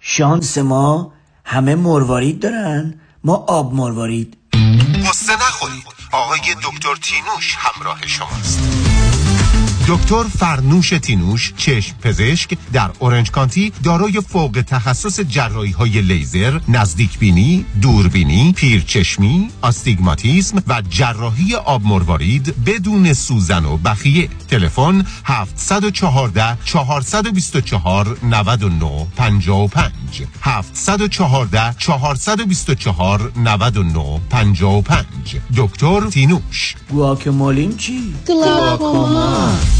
شانس ما همه مروارید دارن. ما آب مروارید. قصه نخورید. آقای دکتر تینوش همراه شماست. دکتر فرنوش تینوش چشم پزشک در اورنج کانتی دارای فوق تخصص جراحی های لیزر نزدیک بینی دوربینی پیرچشمی آستیگماتیسم و جراحی آب مروارید بدون سوزن و بخیه. تلفن 714 424 99 55 714 424 99 55 دکتر تینوش. گواکمولیم چی؟ گلاکوما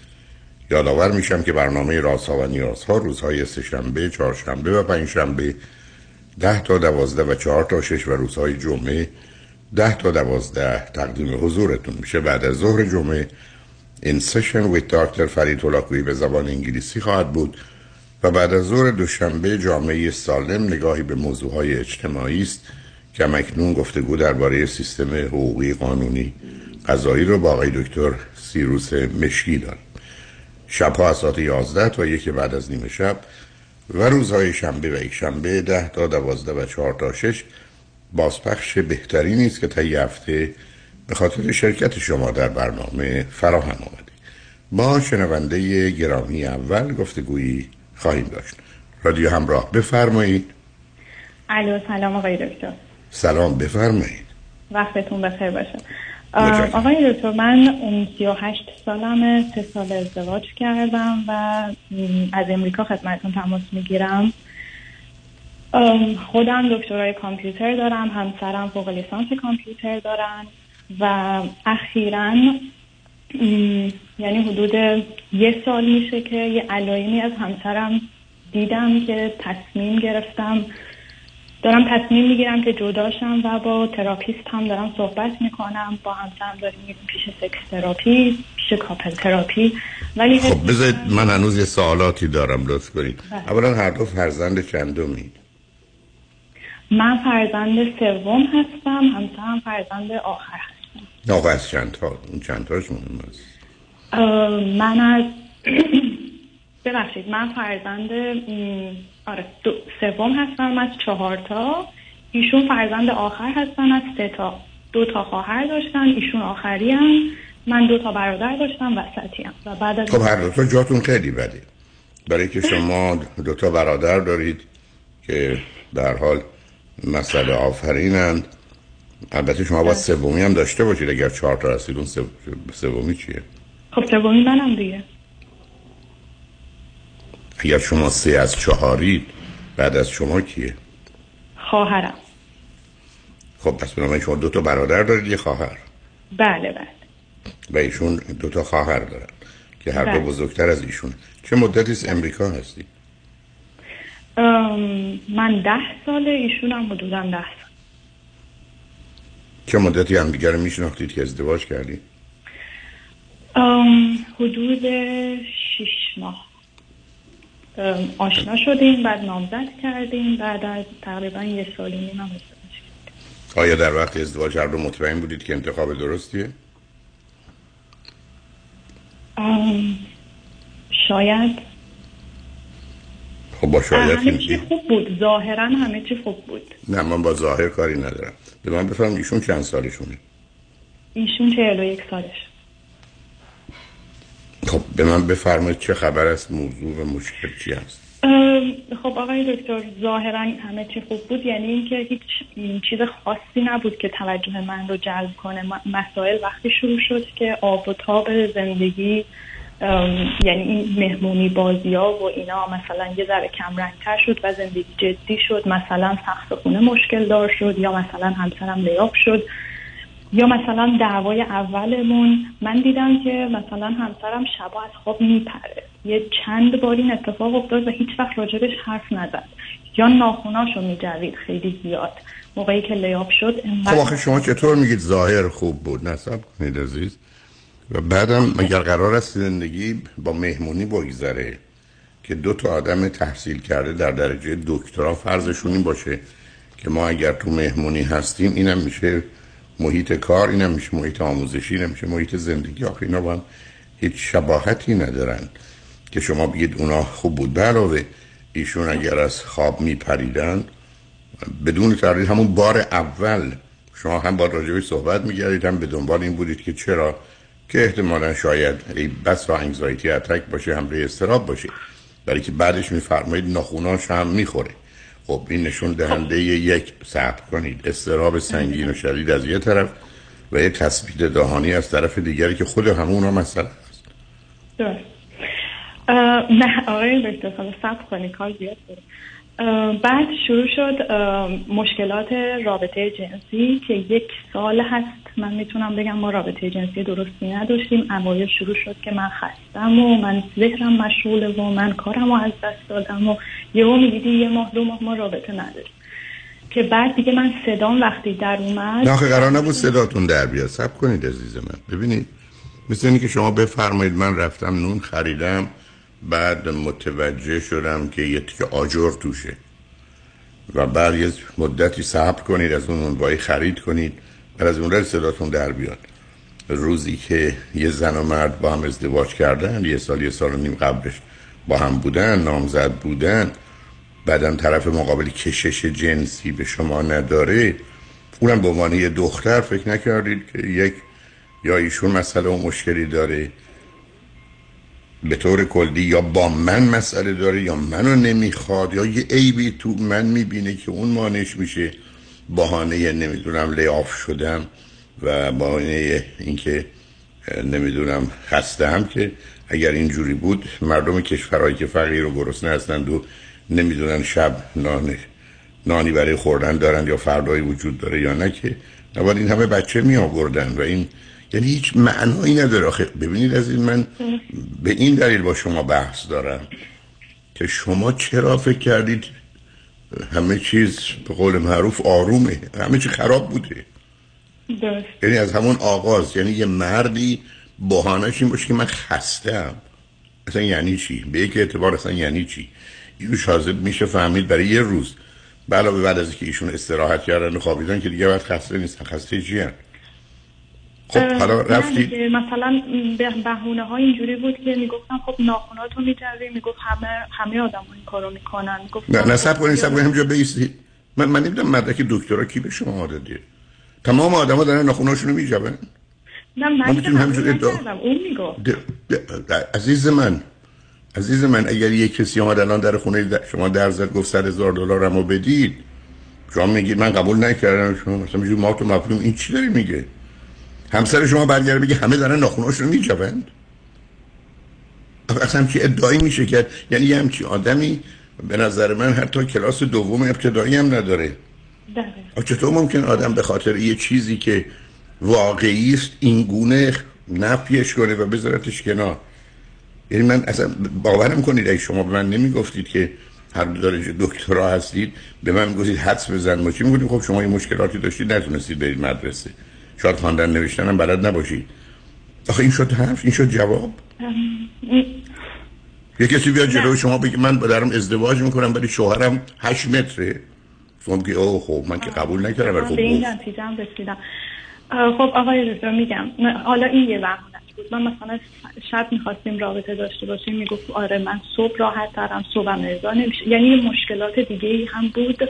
یادآور میشم که برنامه رازها و نیازها روزهای سهشنبه، چهارشنبه و پنجشنبه ده تا دوازده و چهار تا شش و روزهای جمعه ده تا دوازده تقدیم حضورتون میشه. بعد از ظهر جمعه این سشن ویت داکتر فرید هلاکویی به زبان انگلیسی خواهد بود و بعد از ظهر دوشنبه جامعه سالم نگاهی به موضوعهای اجتماعی است که مکنون گفتگو درباره سیستم حقوقی قانونی قضایی رو با آقای دکتر سیروس مشکی شبها از ساعت 11 تا یکی بعد از نیمه شب و روزهای شنبه و یک شنبه 10 تا 12 و 4 تا 6 بازپخش بهتری نیست که تا هفته به خاطر شرکت شما در برنامه فراهم آمده با شنونده گرامی اول گفتگویی خواهیم داشت. رادیو همراه بفرمایید. الو سلام آقای دکتر. سلام بفرمایید. وقتتون بخیر باشه. آقای دکتر من 38 سالم سه سال ازدواج کردم و از امریکا خدمتتون تماس می‌گیرم. خودم دکترای کامپیوتر دارم همسرم فوق لیسانس کامپیوتر دارن و اخیرا یعنی حدود یه سال میشه که یه علائمی از همسرم دیدم که تصمیم گرفتم دارم تصمیم می‌گیرم که جداشم و با therapist هم دارم صحبت می‌کنم. با همسرم داریم میریم پیش sex therapy پیش couple therapy. ولی خب بذارید من هنوز یه سوالاتی دارم لطف کنید. بله. اولا هر دو فرزند چندمی؟ من فرزند سوم هستم همسرم فرزند آخر هستم. آقا از چند تا؟ اون چند تاش مهم است؟ من از ببخشید من فرزند آره دو- سوم هستم از چهار تا. ایشون فرزند آخر هستن از سه تا. دو تا خواهر داشتن ایشون آخری هم من دو تا برادر داشتم وسطی هم و بعد از خب هر دو تا جاتون خیلی بده. برای که شما دو تا برادر دارید که در حال مسئله آفرینند. البته شما باید سومی هم داشته باشید اگر چهار تا هستید اون سو- سومی چیه؟ خب سومی منم دیگه. اگر شما سه از چهارید بعد از شما کیه؟ خواهرم. خب پس بنابراین شما دو تا برادر دارید یه خواهر. بله بله. و ایشون دو تا خواهر دارن که هر دو بله. بزرگتر از ایشون. چه مدتی است؟ امریکا هستی؟ من ده ساله ایشون هم حدودا ده سال. چه مدتی هم دیگر میشناختید که ازدواج کردید؟ حدود شیش ماه. آشنا شدیم بعد نامزد کردیم بعد از تقریبا یه سال و نیم هم. آیا در وقت ازدواج هر دو مطمئن بودید که انتخاب درستیه؟ شاید خب با شاید همه چی؟ خوب بود ظاهرا همه چی خوب بود نه من با ظاهر کاری ندارم به من بفرم ایشون چند سالشونه ایشون چهل و یک سالش خب به من بفرمایید چه خبر است موضوع و مشکل چی ام، خب آقای دکتر ظاهرا همه چی خوب بود یعنی اینکه هیچ چیز خاصی نبود که توجه من رو جلب کنه. مسائل وقتی شروع شد که آب و تاب زندگی یعنی این مهمونی بازی ها و اینا مثلا یه ذره کم رنگتر شد و زندگی جدی شد مثلا سقف خونه مشکل دار شد یا مثلا همسرم لیاف شد. یا مثلا دعوای اولمون من دیدم که مثلا همسرم شبا از خواب میپره. یه چند بار این اتفاق افتاد و هیچ وقت راجبش حرف نزد. یا ناخوناشو میجوید خیلی زیاد. موقعی که لیاف شد خب آخه شما چطور میگید ظاهر خوب بود؟ نصب کنید عزیز. و بعدم مگر قرار است زندگی با مهمونی بگذره که دو تا آدم تحصیل کرده در درجه دکترا فرضشون این باشه که ما اگر تو مهمونی هستیم اینم میشه محیط کار اینم میشه محیط آموزشی اینم میشه محیط زندگی. آخه اینا با هم هیچ شباهتی ندارن که شما بگید اونا خوب بود. علاوه ایشون اگر از خواب میپریدن بدون تردید همون بار اول شما هم با راجبی صحبت میگردید هم به دنبال این بودید که چرا؟ که احتمالا شاید ای بس و انگزایتی اتک باشه هم استراب باشه. برای که بعدش میفرمایید ناخوناش هم می‌خوره. خب این نشون دهنده یک صبر کنید. استراب سنگین و شدید از یه طرف و یه تثبیت دهانی از طرف دیگری که خود همون هم مسئله است. درست. نه آقای دکتر صبر کنی کار زیاد بعد شروع شد مشکلات رابطه جنسی که یک سال هست. من می‌تونم بگم ما رابطه جنسی درستی نداشتیم. اوایل شروع شد که من خستم و من ذهنم مشغوله و من کارم رو از دست دادم و یهو می‌دیدی یه ماه دو ماه ما رابطه نداریم. که بعد دیگه من صدام وقتی در اومد نه قرار نبود صداتون در بیاد. سب کنید عزیز من. ببینید مثل اینی که شما بفرمایید من رفتم نون خریدم. بعد متوجه شدم که یه تیکه آجر توشه. و بعد یه مدتی صبر کنید از اون نونوایی خرید کنید بعد از اون صداتون در بیاد. روزی که یه زن و مرد با هم ازدواج کردن یه سال یه سال و نیم قبلش با هم بودن نامزد بودن بعدم طرف مقابلی کشش جنسی به شما نداره اونم به عنوان یه دختر فکر نکردید که یک یا ایشون مسئله و مشکلی داره به طور کلی یا با من مسئله داره یا منو نمی‌خواد یا یه عیبی تو من می‌بینه که اون مانش میشه بهانه نمی‌دونم لیاف شدم و بهانه اینکه نمی‌دونم خستم که اگر اینجوری بود مردم کشورهایی که فقیر و گرسنه هستند و نمی‌دونن شب نان نانی برای خوردن دارن یا فردایی وجود داره یا نه که نباید این همه بچه می آوردن و این یعنی هیچ معنایی نداره آخه. ببینید از این من به این دلیل با شما بحث دارم که شما چرا فکر کردید همه چیز به قول معروف آرومه همه چی خراب بوده؟ درست. یعنی از همون آغاز یعنی یه مردی بحانش این باشه که من خستم اصلا یعنی چی؟ به یک اعتبار اصلا یعنی چی؟ اینو شازد میشه فهمید برای یه روز. علاوه بعد از اینکه ایشون استراحت کردن و خوابیدن که دیگه بعد خسته نیستن. خسته چی هن؟ خب حالا دیگه، مثلا به بهونه ها اینجوری بود که می‌گفتم خب ناخوناتو میجوی می‌گفت همه همه آدم این کارو می‌کنن. می‌گفت نه نه سب کنید سب کنید همجا بیستید من من نمی‌دونم مدرک دکترا کی به شما داده. تمام آدما دارن ناخوناشونو میجون نه من نکردم اون می‌گفت. عزیز من عزیز من اگر یک کسی آمد الان در خونه د- شما در زد گفت صد هزار دلار رو بدید شما میگید من قبول نکردم شما مثلا میگید ما تو مفهوم این چی داری میگه؟ همسر شما برگرده بگه همه دارن ناخوناشون رو میجوند اصلا همچی ادعایی میشه که یعنی یه همچی آدمی به نظر من حتی کلاس دوم ابتدایی هم نداره. دقیقا. آخه چطور ممکن آدم به خاطر یه چیزی که واقعی است این گونه نفیش کنه و بذارتش کنار؟ یعنی من اصلا باورم کنید اگه شما به من نمی‌گفتید که هر دو درجه دکترا هستید به من می‌گفتید حدس بزن ما چی می‌گفتیم؟ خب شما یه مشکلاتی داشتید نتونستید برید مدرسه. شاید خواندن نوشتن هم بلد نباشید. آخه این شد حرف؟ این شد جواب؟ یه کسی بیاد جلو شما بگه من دارم ازدواج می‌کنم ولی شوهرم هشت متره. شما بگی اوه خب من که قبول نکردم ولی خب به این. نتیجه هم رسیدم. خب آقای دکتر میگم. حالا این یه بهانه بود. من مثلا شب می‌خواستیم رابطه داشته باشیم می‌گفت آره من صبح راحت ترم صبحم ارضا نمیشه. یعنی مشکلات دیگه ای هم بود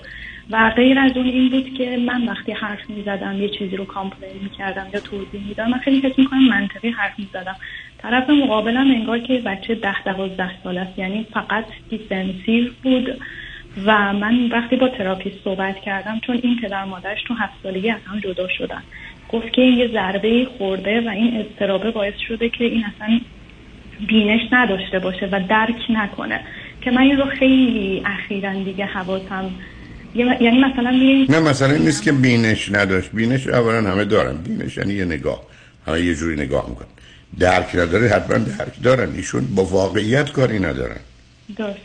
و غیر از اون این بود که من وقتی حرف می‌زدم یه چیزی رو complain می‌کردم یا توضیح می‌دادم من خیلی حس می‌کنم منطقی حرف می‌زدم. طرف مقابلم انگار که بچه ده دوازده سال است یعنی فقط defensive بود و من وقتی با تراپیست صحبت کردم چون این پدر مادرش تو هفت سالگی از هم جدا شدن. گفت که یه ضربه خورده و این اضطرابه باعث شده که این اصلا بینش نداشته باشه و درک نکنه. که من این رو خیلی اخیرا دیگه حواسم یعنی مثلا نه مثلا این نیست که بینش نداشت. بینش اولا همه دارن. بینش یعنی یه نگاه. همه یه جوری نگاه می‌کنن. درک نداره حتما درک دارن. ایشون با واقعیت کاری ندارن. درست.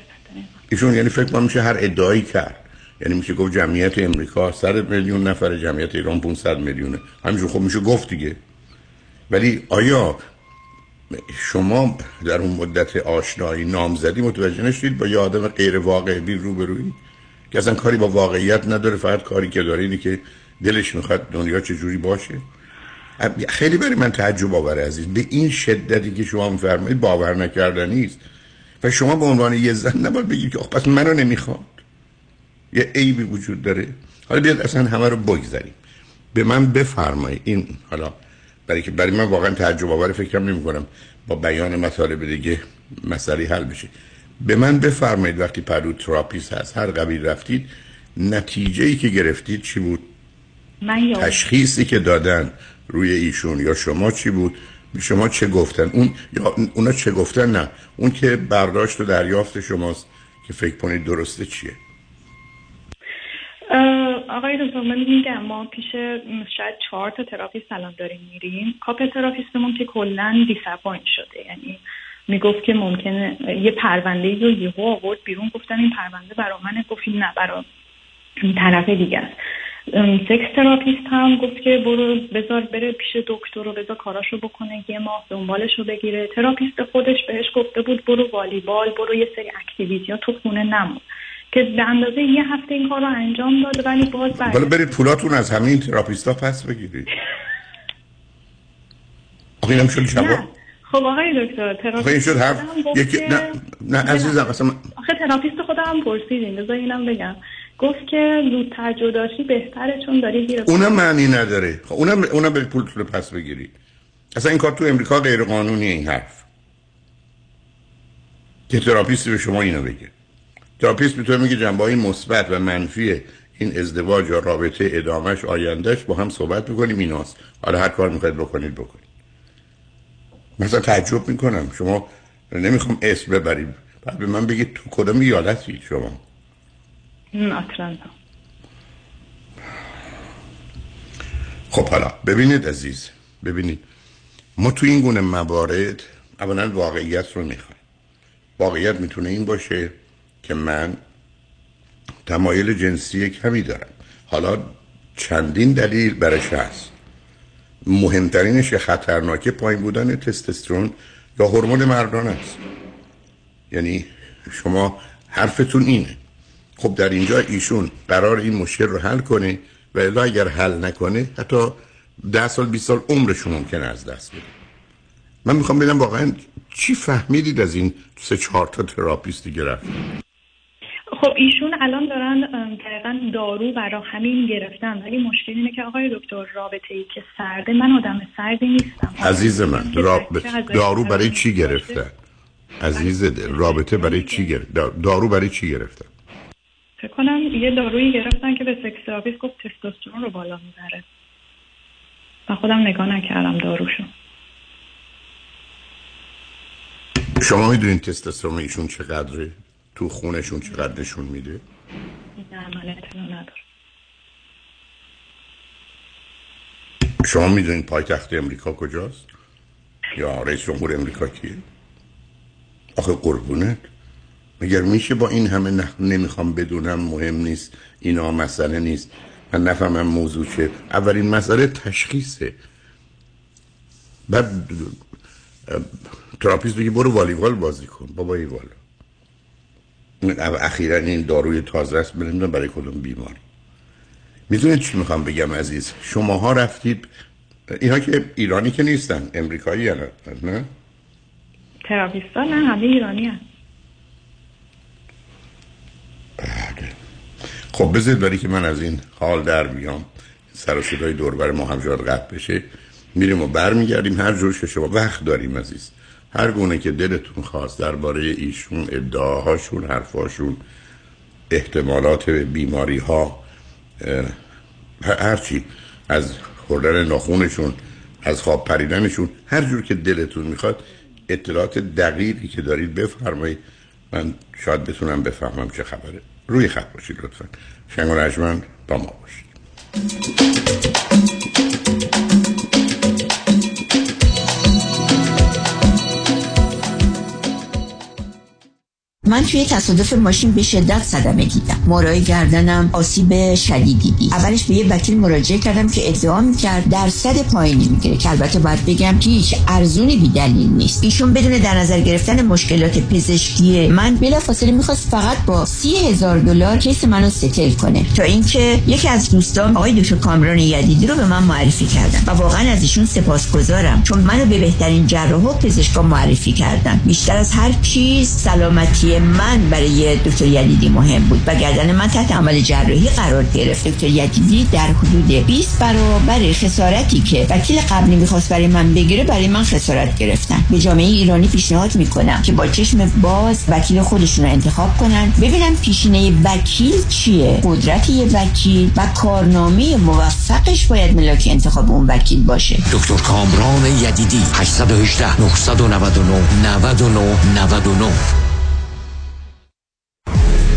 ایشون یعنی فکر کنم میشه هر ادعایی کرد. یعنی میشه گفت جمعیت امریکا 100 میلیون نفر جمعیت ایران 500 میلیونه. همینجور خب میشه گفت دیگه. ولی آیا شما در اون مدت آشنایی نامزدی متوجه نشدید با یه آدم غیر واقعی روبرویی؟ که اصلا کاری با واقعیت نداره فقط کاری که داره اینه که دلش می‌خواد دنیا چجوری باشه؟ خیلی برای من تعجب آوره عزیز. به این شدتی که شما میفرمایید باور نکردنی است. و شما به عنوان یه زن نباید بگید که پس منو نمی‌خواد. یه عیبی وجود داره. حالا بیاد اصلا همه رو بگذاریم. به من بفرمایید. این حالا برای که برای من واقعا تعجب آور فکرم نمی کنم با بیان مطالب دیگه مسئله حل بشه. به من بفرمایید وقتی پرو therapist هست. هر قبیل رفتید نتیجه ای که گرفتید چی بود؟ من یا تشخیصی که دادن روی ایشون یا شما چی بود؟ به شما چه گفتن؟ اون یا اونا چه گفتن؟ نه. اون که برداشت و دریافت شماست که فکر کنید درسته چیه؟ آقای دکتر من میگم ما پیش شاید چهار تا therapist الان داریم میریم. couple therapist مون که کلا disappoint شده. یعنی می‌گفت که ممکنه یه پرونده رو یهو آورد بیرون. گفتم این پرونده برا منه. گفت این نه برا طرف دیگه است. sex therapist هم گفت که برو بذار بره پیش دکتر رو بذار کاراشو بکنه. یه ماه دنبالش رو بگیره. therapist خودش بهش گفته بود برو والیبال برو یه سری activity ها تو خونه نمون. که به اندازه یه هفته این کار رو انجام داد ولی باز حالا برگشت برید پولاتون از همین therapist ا پس بگیرید. آخه اینم شد نه. خب آقای دکتر آخه این therapist شد گفت یکی نه نه عزیزم اصلا آخه therapist خودم هم پرسیدین بذار اینم بگم. گفت که زودتر جداشی بهتره چون داری گیر اونم معنی نداره. خب اونم اونم برید پولتون رو پس بگیرید. اصلا این کار تو امریکا غیر قانونی این حرف. که therapist ی به شما اینو بگه. therapist می‌تونه میگه جنبه های مثبت و منفی این ازدواج یا رابطه ادامش آیندهش با هم صحبت می‌کنیم ایناست حالا هر کار می‌خواید بکنید بکنید. مثلا تعجب می‌کنم. شما نمی‌خوام اسم ببرید بعد به من بگید تو کدوم ایالتی شما؟ آتلانتا. خب حالا ببینید عزیز ببینید. ما تو این گونه موارد اولا واقعیت رو می‌خوایم. واقعیت می‌تونه این باشه که من تمایل جنسی کمی دارم. حالا چندین دلیل برش هست؟ مهمترینش که خطرناکه پایین بودن تستوسترون یا هورمون مردان است. یعنی شما حرفتون اینه. خب در اینجا ایشون قرار این مشکل رو حل کنه و الا اگر حل نکنه حتی ده سال 20 سال عمرشون ممکنه از دست بده. من می‌خوام بدم واقعا چی فهمیدید از این سه چهار تا تراپیستی رفتید خب ایشون الان دارن دقیقا دارو برای همین گرفتن. ولی مشکل اینه که آقای دکتر رابطه ای که سرده من آدم سردی نیستم. عزیز من که راب... بچه ازش دارو برای چی. گرفتن عزیز دل، رابطه برای چی گرفت؟ دارو برای چی گرفتن فکر کنم یه دارویی گرفتن که به sex therapist گفت تستوسترون رو بالا می‌بره. و خودم نگاه نکردم داروشو. شما می‌دونید تستوسترون ایشون چقدره؟ تو خونشون چقدر نشون میده؟ شما می‌دونید پایتخت امریکا کجاست؟ یا رئیس جمهور امریکا کیه؟ آخه قربونت. مگر میشه با این همه نه نمی‌خوام بدونم مهم نیست اینا مسئله نیست. من نفهمم موضوع چه. اولین مسئله تشخیصه. بعد تراپیست بگی برو والیبال بازی کن. بابا والا. اخیرا این داروی تازه است بنمیدونم برای کدوم بیماری می‌دونید چی می‌خوام بگم عزیز؟ شماها رفتید اینا که ایرانی که نیستن امریکایی نه؟ تراپیستا نه همه ایرانی هست بله. خب بذارید برای که من از این حال در بیام سر و صدای دوربر ما هم شاید قطع بشه. میریم و برمیگردیم هر جور که شما وقت داریم عزیز. هر گونه که دلتون خواست درباره ایشون ادعاهاشون حرفاشون احتمالات بیماری ها هرچی از خوردن ناخونشون از خواب پریدنشون هر جور که دلتون می‌خواد اطلاعات دقیقی که دارید بفرمایید. من شاید بتونم بفهمم چه خبره. روی خط باشید لطفا. شنگ و با ما باشید. من توی تصادف ماشین به شدت صدمه دیدم. مورای گردنم آسیب شدیدی دید. اولش به یه وکیل مراجعه کردم که ادعا می‌کرد درصد پایینی می‌گیره که البته باید بگم که هیچ ارزونی بی دلیل نیست. ایشون بدون در نظر گرفتن مشکلات پزشکی من بلافاصله می‌خواست فقط با سی هزار دلار کیس منو ستل کنه. تا اینکه یکی از دوستان آقای دکتر کامران یدیدی رو به من معرفی کردن و واقعا از ایشون سپاسگزارم چون منو به بهترین جراح و پزشکا معرفی کردن. بیشتر از هر چیز سلامتی من برای دکتر یدیدی مهم بود. و گردن من تحت عمل جراحی قرار گرفت. دکتر یدیدی در حدود 20 برابر خسارتی که وکیل قبلی می‌خواست برای من بگیره برای من خسارت گرفتن. به جامعه ایرانی پیشنهاد می‌کنم که با چشم باز وکیل خودشون رو انتخاب کنن. ببینن پیشینه وکیل چیه قدرت یه وکیل و کارنامه موفقش باید ملاک انتخاب اون وکیل باشه. دکتر کامران یدیدی 818 999 99 99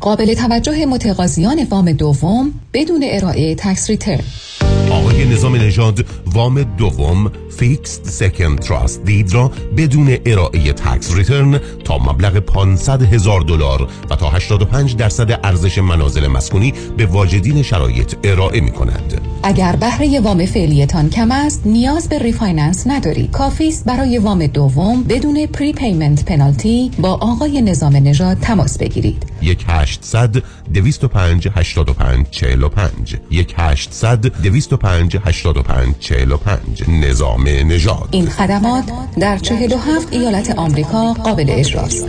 قابل توجه متقاضیان وام دوم بدون ارائه تکس ریترن آقای نظام نژاد وام دوم fixed second trust deed را بدون ارائه tax return تا مبلغ 500 هزار دلار و تا 85 درصد ارزش منازل مسکونی به واجدین شرایط ارائه می کند. اگر بهره وام فعلیتان کم است نیاز به refinance ندارید کافی است برای وام دوم بدون prepayment penalty با آقای نظام نژاد تماس بگیرید. 1 800 205 85 45 1 800 205 85 45 نظام نژاد. این خدمات در 47 ایالت آمریکا قابل اجراست.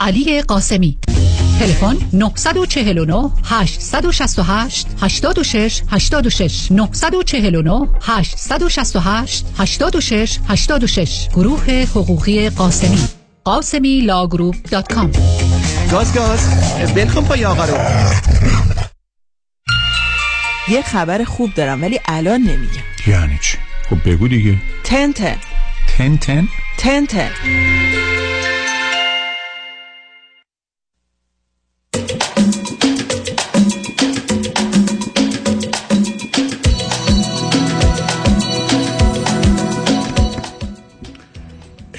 علی قاسمی. تلفن 949 868 86 86 949 868 86 86 گروه حقوقی قاسمی. قاسمی law group dot com گاز گاز. بلکن پای آقا رو. یه خبر خوب دارم ولی الان نمیگم. یعنی چی؟ خب بگو دیگه. تن تن. تن تن؟ تن تن.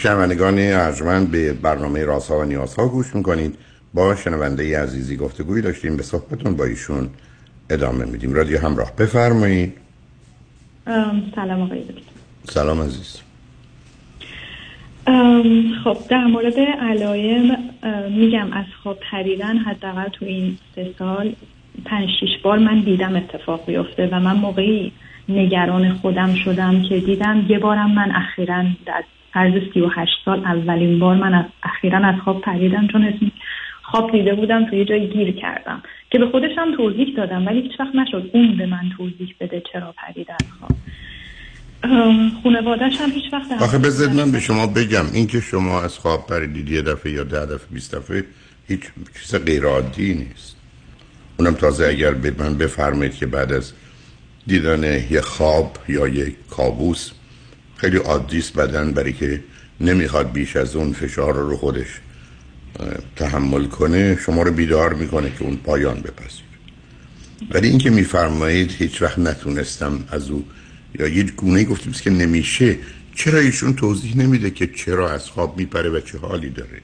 شنوندگان ارجمند به برنامه رازها و نیازها گوش می‌کنید. با شنونده عزیزی گفتگوی داشتیم به صحبتون با ایشون ادامه میدیم. رادیو همراه بفرمایید. ام، سلام آقای دکتر. سلام عزیز. خب در مورد علائم میگم از خواب پریدن حداقل تو این سه سال پنج شیش بار من دیدم اتفاق بیفته و من موقعی نگران خودم شدم که دیدم یه بارم من اخیرا در عرض 38 سال اولین بار من از اخیرا از خواب پریدم چون اسم خواب دیده بودم تو یه جای گیر کردم که به خودش هم توضیح دادم ولی هیچ وقت نشد اون به من توضیح بده چرا پرید از خواب. خانواده‌ش هم هیچ وقت آخه بذارید من به شما بگم این که شما از خواب پریدید یه دفعه یا ده دفعه بیست دفعه هیچ چیز غیر عادی نیست. اونم تازه اگر به من بفرمایید که بعد از دیدن یه خواب یا یک کابوس خیلی عادی است بدن برای که نمی‌خواد بیش از اون فشار رو خودش تحمل کنه شما رو بیدار می‌کنه که اون پایان بپذیر ولی اینکه میفرمایید هیچ وقت نتونستم از او یا یه گونه گفتیم که نمیشه چرا ایشون توضیح نمیده که چرا از خواب میپره و چه حالی داره؟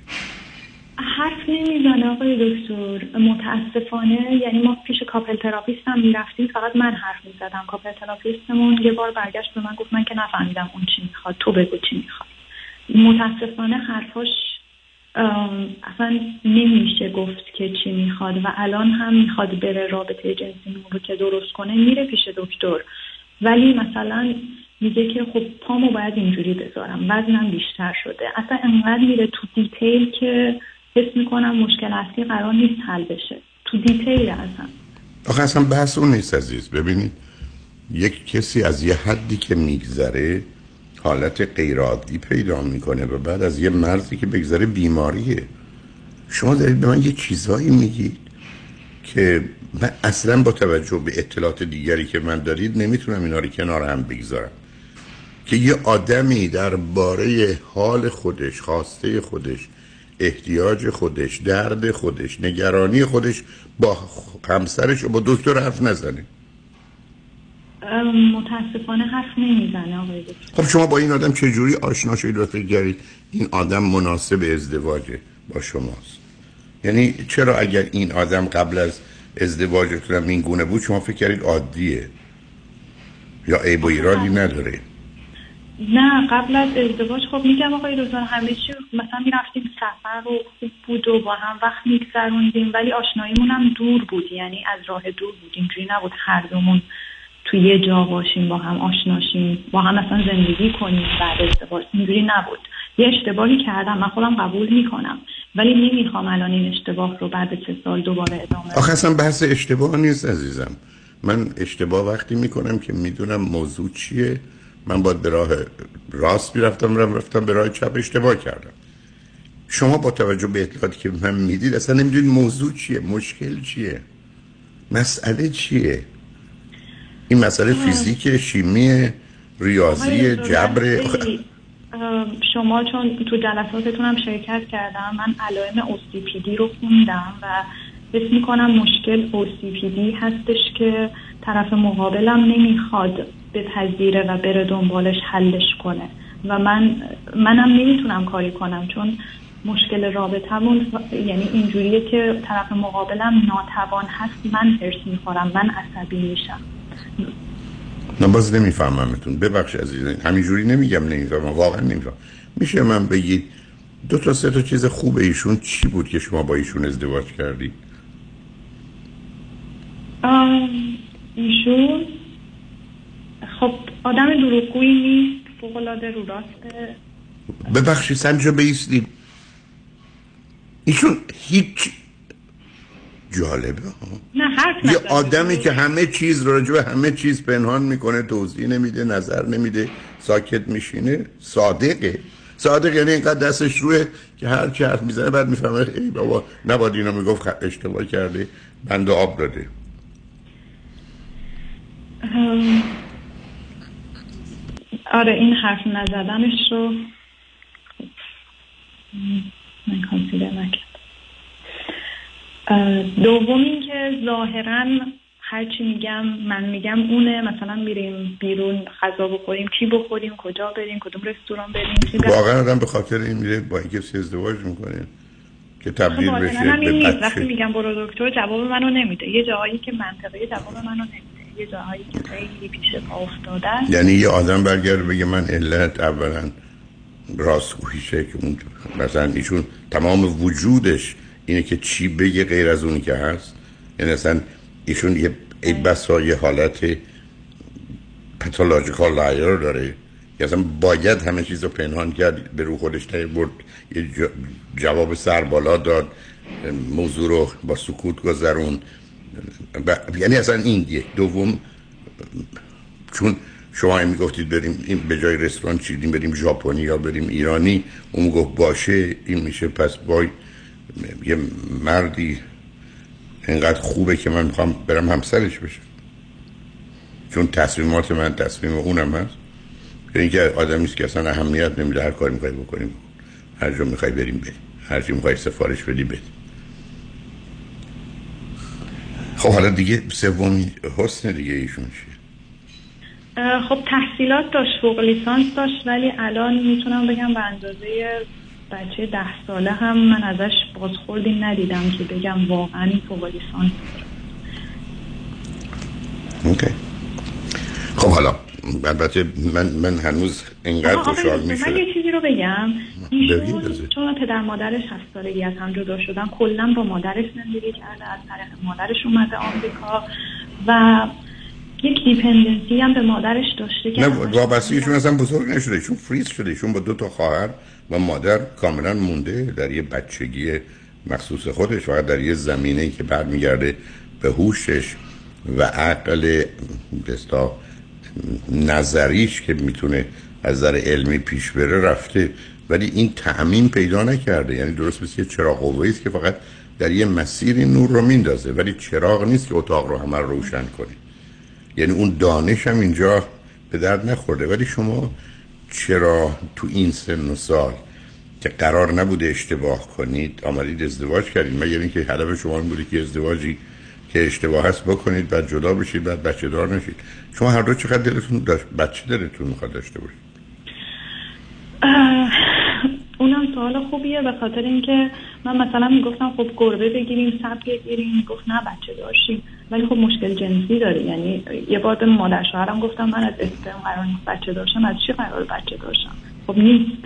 حرف نمی‌زنه آقای دکتر. متاسفانه یعنی ما پیش couple therapist هم می‌رفتیم فقط من حرف می‌زدم. couple therapist مون یه بار برگشت به من گفت من که نفهمیدم اون چی می‌خواد تو بگو چی می‌خواد. متاسفانه حرفاش اصلا نمیشه گفت که چی می‌خواد و الان هم می‌خواد بره رابطه جنسی رو که درست کنه میره پیش دکتر. ولی مثلا میگه که خب پامو باید اینجوری بذارم وزنم بیشتر شده. اصلا انقدر میره تو detail که حس می‌کنم مشکل اصلی قرار نیست حل بشه. تو detail اصلا آخه اصلا بحث اون نیست عزیز. ببینید یک کسی از یه حدی که میگذره حالت غیرعادی پیدا می‌کنه و بعد از یه مرزی که بگذره بیماریه. شما دارید به من یه چیزایی میگید که من اصلا با توجه به اطلاعات دیگری که من دارید نمی‌تونم اینا رو کنار هم بگذارم. که یه آدمی درباره حال خودش خواسته خودش احتیاج خودش درد خودش نگرانی خودش با همسرش و با دکتر حرف نزنه. متاسفانه حرف نمی‌زنه آقای دکتر. خب شما با این آدم چه جوری آشنا شدید و فکر کردید این آدم مناسب ازدواجه با شماست؟ یعنی چرا اگر این آدم قبل از ازدواجتون هم این گونه بود شما فکر کردید عادیه؟ یا عیب و ایرادی نداره؟ نه قبل از ازدواج خب میگم آقای دکتر همه چی مثلا می‌رفتیم سفر و خوب بود و با هم وقت میگذروندیم ولی آشناییمون هم دور بود یعنی از راه دور بود اینجوری نبود هر دومون تو یه جا باشیم با هم آشناشیم با هم مثلا زندگی کنیم بعد ازدواج اینجوری نبود. یه اشتباهی کردم من خودم قبول می‌کنم ولی نمی‌خوام الان این اشتباه رو بعد سه سال دوباره ادامه آخه اصلا بحث اشتباه نیست عزیزم. من اشتباه وقتی می‌کنم که می‌دونم موضوع چیه. من باید به راه راست می‌رفتم رفتم, رفتم به راه چپ اشتباه کردم. شما با توجه به اطلاعاتی که من می‌دید اصلا نمی‌دونید موضوع چیه مشکل چیه مسئله چیه؟ این مسئله فیزیک شیمی ریاضی جبر. شما چون تو جلساتتون هم شرکت کردم من علائم OCPD رو خوندم و حس می‌کنم مشکل OCPD هستش که طرف مقابلم نمی‌خواد بپذیره و بره دنبالش حلش کنه. و من منم نمی‌تونم کاری کنم چون مشکل رابطمون یعنی اینجوریه که طرف مقابلم ناتوان هست من هرس می‌خورم من عصبی میشم. من باز نمیفهممتون ببخش عزیزان همینجوری نمیگم نمی‌فهمم واقعا نمی‌فهمم. میشه من بگید دو تا سه تا چیز خوب ایشون چی بود که شما با ایشون ازدواج کردید؟ آم، ایشون خب آدم دروغگویی نیست فوق‌العاده رو راسته ببخشید سنجا بیستی ایشون هیچ جالبه ها؟ نه حرف یه. آدمی که همه چیز راجع به همه چیز پنهان می‌کنه توضیح نمیده نظر نمیده ساکت میشینه صادقه. صادق یعنی اینقدر دستش روه که هر چی حرف می‌زنه بعد می‌فهمه ای بابا نباید اینو می‌گفت اشتباه کرده بند آب داده. آره این حرف نزدنش رو من کانسیدر نکرد اه، دوم اینکه ظاهرا هرچی میگم من میگم اونه. مثلا میریم بیرون غذا بخوریم. چی بخوریم؟ کجا بریم؟ کدوم رستوران بریم؟ واقعا آدم به خاطر این میره با این کسی ازدواج می‌کنه که تبدیل بشه به وقتی میگم برو دکتر جواب منو نمیده. یه جاهایی که منطقه جواب منو نمیده. یه جاهایی که خیلی پیش پا افتاده است. یعنی یه آدم برگرده بگه من علت اولا راستگوییشه که اون مثلا ایشون تمام وجودش اینه که چی بگه غیر از اونی که هست. یعنی اصلا ایشون یه ای بسا یه حالت پتولوژیکال لایر داره. که اصلا باید همه چیز رو پنهان کرد به رو خودش برد یه جواب سر بالا داد موضوع رو با سکوت گذرون. ب- یعنی اصلا این یک دوم چون شما هم می‌گفتید بریم این به جای رستوران چیدیم بریم ژاپنی یا بریم ایرانی اون گفت باشه این میشه پس وای یه مردی اینقدر خوبه که من می‌خوام برم همسرش بشم چون تصمیمات من تصمیم اونم هست یا اینکه آدمی است که اصلا اهمیت نمیده هر کاری می‌خوای بکنیم بکن. هر جا می‌خوای بریم بریم هر چی می‌خوای سفارش بدی بدی خب حالا دیگه سومی حسن دیگه ایشون چیه؟ خب تحصیلات داشت فوق لیسانس داشت ولی الان می‌تونم بگم به اندازه بچه ده ساله هم من ازش بازخوردی ندیدم که بگم واقعا این فوق لیسانس. اوکی. خب حالا البته من من هنوز اینقدر خوشحال می‌شدم من یه چیزی رو بگم. ایشون. چون پدر مادرش هفت سالگی از هم جدا شدن کلا با مادرش زندگی کرده از طریق مادرش اومده آمریکا و یک دیپندنسی هم به مادرش داشته که نه وابستگیشون اصلا بزرگ نشده. چون فریز شده. چون با دو تا خواهر و مادر کاملا مونده در یه بچگی مخصوص خودش. فقط در یه زمینه که برمیگرده به هوشش و عقل بستا نظریش که می‌تونه از نظر علمی پیش بره رفته ولی این تعمین پیدا نکرده. یعنی درست مثل یه چراغ قوه‌ای است که فقط در یه مسیری نور رو میندازه ولی چراغ نیست که اتاق رو همه رو روشن کنه. یعنی اون دانش هم اینجا به درد نخورده. ولی شما چرا تو این سن و سال که قرار نبوده اشتباه کنید آمدید ازدواج کردید؟ مگر اینکه هدف شما این بوده که ازدواجی که اشتباه هست بکنید بعد جدا بشید بعد بچه دار نشید؟ شما هر دو چقدر دلتون داشت بچه دلتون می‌خواد داشته باشید. اونم سوال خوبیه به خاطر اینکه من مثلا می‌گفتم خب گربه بگیریم سب بگیریم گفت نه بچه داشتیم. ولی خب مشکل جنسی داره یعنی یه بار به مادر شوهرم گفتم من از اسپرم قرار نیست بچه داشتم از چی قرار بچه داشتم؟ خب نیست.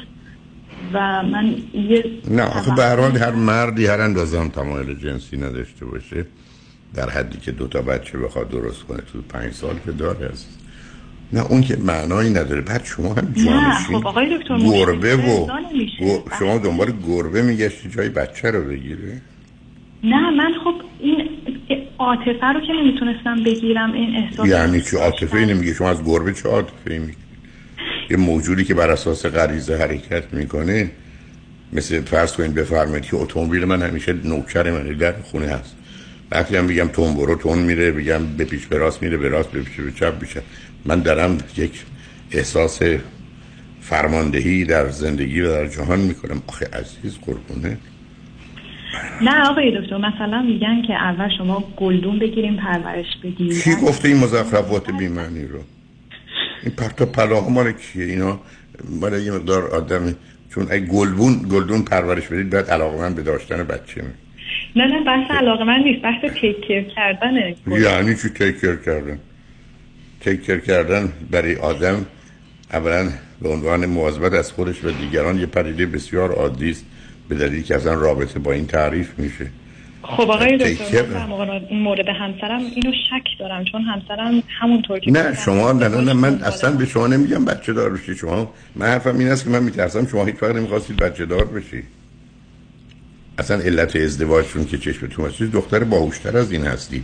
و من یه نه آخه به هر هر مردی هر اندازه هم تمایل جنسی نداشته باشه در حدی که دو تا بچه بخواد درست کنه تو پنج سال که داره هست نه اون که معنایی نداره. بعد شما هم نه جانشین خب آقای دکتر گربه و شما دنبال گربه میگشتی جای بچه رو بگیره نه من خب این عاطفه رو که نمی‌تونستم بگیرم این احساس یعنی چه عاطفه ای نمیگه. شما از گربه چه عاطفه ای یه موجودی که بر اساس غریزه حرکت می‌کنه مثل فرض کنید بفرمایید که اتومبیل من همیشه نوکر من در خونه هست. وقتی هم بگم تون برو تون میره بگم به پیش به راست میره به راست به پیش به چپ میشه. من دارم یک احساس فرماندهی در زندگی و در جهان می‌کنم. آخه عزیز قربونه. نه آقای دکتر مثلا میگن که اول شما گلدون بگیریم پرورش بدیم کی گفته این مزخرفات بیمعنی رو؟ این پرتا پلاها مال کیه؟ اینا مال یه مقدار آدم چون اگه گلدون گلدون پرورش بدید باید علاقه من به داشتن بچه می نه نه بحث علاقه من نیست بحث تیک کیر کردنه. یعنی چی تیکر کردن؟ تیکر کردن برای آدم اولا به عنوان مواظبت از خودش و دیگران یه پدیده بسیار عادی است به دلیلی که اصلا رابطه با این تعریف میشه. خب آقای دکتر من در مورد- همسرم اینو شک دارم چون همسرم همونطور که نه شما نه نه, نه من اصلا به شما نمیگم بچه دار بشی شما من حرفم این است که من میترسم شما هیچ وقت نمی‌خواستید بچه دار بشی. اصلا علت ازدواجتون که چشمتون هستید دختر باهوشتر از این هستی.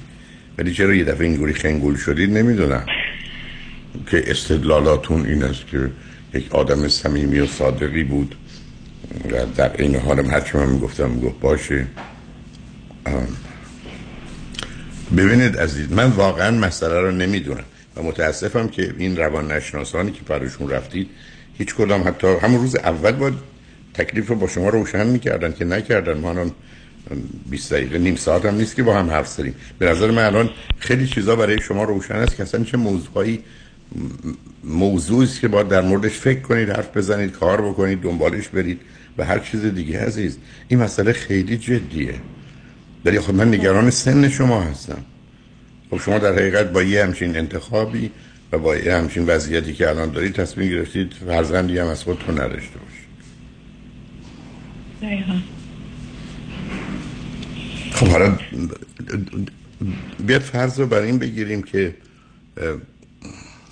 ولی چرا یه دفعه اینگوری خنگول شدید؟ نمی‌دونم. که استدلالاتون این است که یک آدم صمیمی و صادقی بود و در این حالم هرچی من می‌گفتم می‌گفت باشه. ببینید عزیز من واقعا مسئله رو نمی‌دونم و متاسفم که این روان نشناسانی که براشون رفتید هیچ کدام حتی همون روز اول با تکلیف رو با شما روشن می‌کردن که نکردن. ما الان 20 دقیقه نیم ساعت هم نیست که با هم حرف زدیم. به نظر من الان خیلی چیزا برای شما روشن است که اصلا چه موضوعی موضوعی است که باید در موردش فکر کنید حرف بزنید کار بکنید دنبالش برید و هر چیز دیگه عزیز. این مسئله خیلی جدیه. ولی خب من نگران سن شما هستم. خب شما در حقیقت با یه همچین انتخابی و با یه همچین وضعیتی که الان دارید تصمیم گرفتید فرزندی هم از خودتون نداشته باشید. خب حالا بیاد فرض رو بر این بگیریم که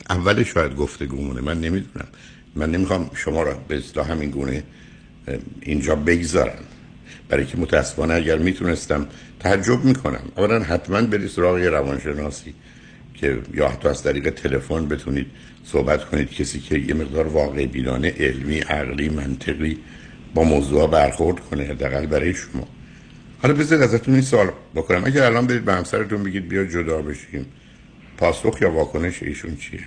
اولش شاید گفتگومونه من نمی‌دونم. من نمی‌خوام شما را به اصطلاح همین گونه اینجا بگذارم. برای که متاسفانه اگر می‌تونستم تعجب می‌کنم. اولا حتما برید سراغ روانشناسی که یا حتی از طریق تلفن بتونید صحبت کنید. کسی که یه مقدار واقع بینانه علمی عقلی منطقی با موضوع برخورد کنه حداقل برای شما. حالا بذارید ازتون این سوال بکنم. اگر الان برید به همسرتون بگید بیا جدا بشیم. پاسخ یا واکنش ایشون چیه؟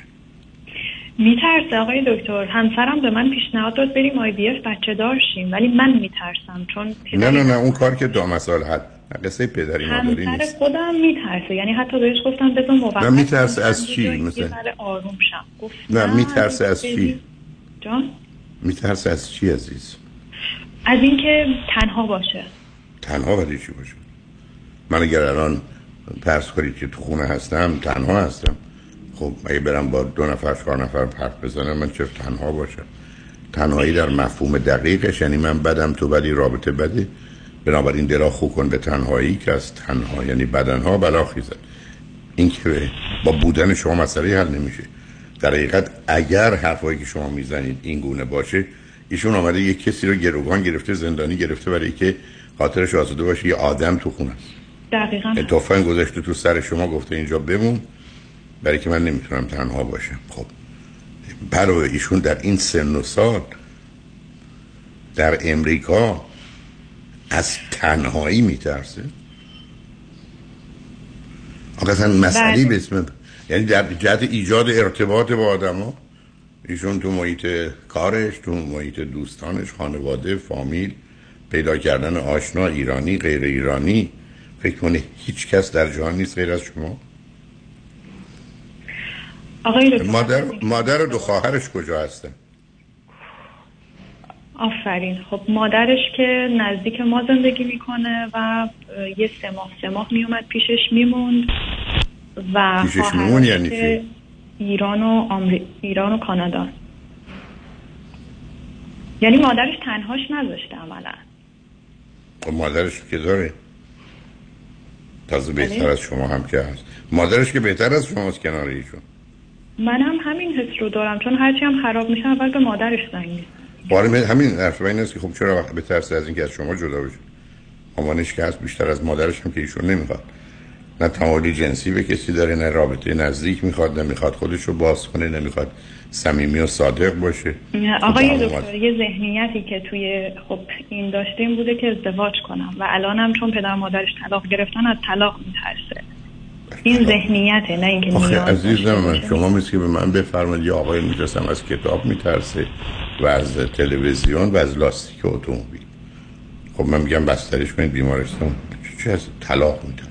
میترسه. آقای دکتر همسرم به من پیشنهاد داد بریم آی بی اف بچه دار شیم. ولی من میترسم چون نه نه نه اون کار که دو مسائل حد. قصه پدری مادری همسر نیست خودم میترسه. یعنی حتی بهش گفتم بذار موقت نه، میترسه از چی؟ مثلا؟ آروم شم. گفت نه میترسه از. چی؟ جان. میترسه از چی عزیز؟ از اینکه تنها باشه. تنها ولی چی باشه؟ من اگر الان پرس کنید که تو خونه هستم تنها هستم. خب اگه برم با دو نفر چهار نفر حرف بزنم من چه تنها باشم؟ تنهایی در مفهوم دقیقش یعنی من بدم تو بدی رابطه بده بنابراین دلا خو کن به تنهایی که از تنها یعنی بدنها بلا خیزد. این که با بودن شما مسئله حل نمیشه. در حقیقت اگر حرفایی که شما می‌زنید این گونه باشه ایشون آمده یه کسی رو گروگان گرفته زندانی گرفته برای که خاطرش آزاده باشه یه آدم تو خونه است. دقیقا. تفنگ گذاشته تو سر شما گفته اینجا بمون. برای که من نمی‌تونم تنها باشم. خب برای ایشون در این سن و سال در امریکا از تنهایی میترسه. آقا اصلا مسئله بله. به اسم یعنی در جهت ایجاد ارتباط با آدم ها ایشون تو محیط کارش تو محیط دوستانش خانواده فامیل پیدا کردن آشنا ایرانی غیر ایرانی فکر کنه هیچ کس در جهان نیست غیر از شما. آقای مادر مادر و دو خواهرش کجا هستن؟ آفرین. خب مادرش که نزدیک ما زندگی می‌کنه و یه سه ماه سه ماه میومد پیشش میموند و پیشش میمون یعنی که ایران و آمری... ایران و کانادا. یعنی مادرش تنهاش نذاشته عملا. خب مادرش که داره. تازه بهتر بله. از شما هم که هست. مادرش که بهتر از شماست کنار ایشون منم همین حس رو دارم چون هرچی هم خراب میشه اول به مادرش زنگ. باره همین حرف این است که خب چرا بترسه از اینکه از شما جدا بشه؟ مامانش که هست بیشتر از مادرش هم که ایشون نمی‌خواد. نه تمایلی جنسی به کسی داره نه رابطه نزدیک می‌خواد نمی‌خواد خودش رو باز کنه نمی‌خواد صمیمی و صادق باشه. آقای خب، دکتر یه ذهنیتی که توی خب این داشته این بوده که ازدواج کنم و الانم چون پدر مادرش طلاق گرفتن از طلاق میترسه. این ذهنیته نه اینکه آخه عزیزم من. شما مثل که به من بفرمایید یه آقای می‌رسم از کتاب میترسه و از تلویزیون و از لاستیک اتومبیل. خب من میگم بسترش کنید بیمارستان چه از طلاق میترسه؟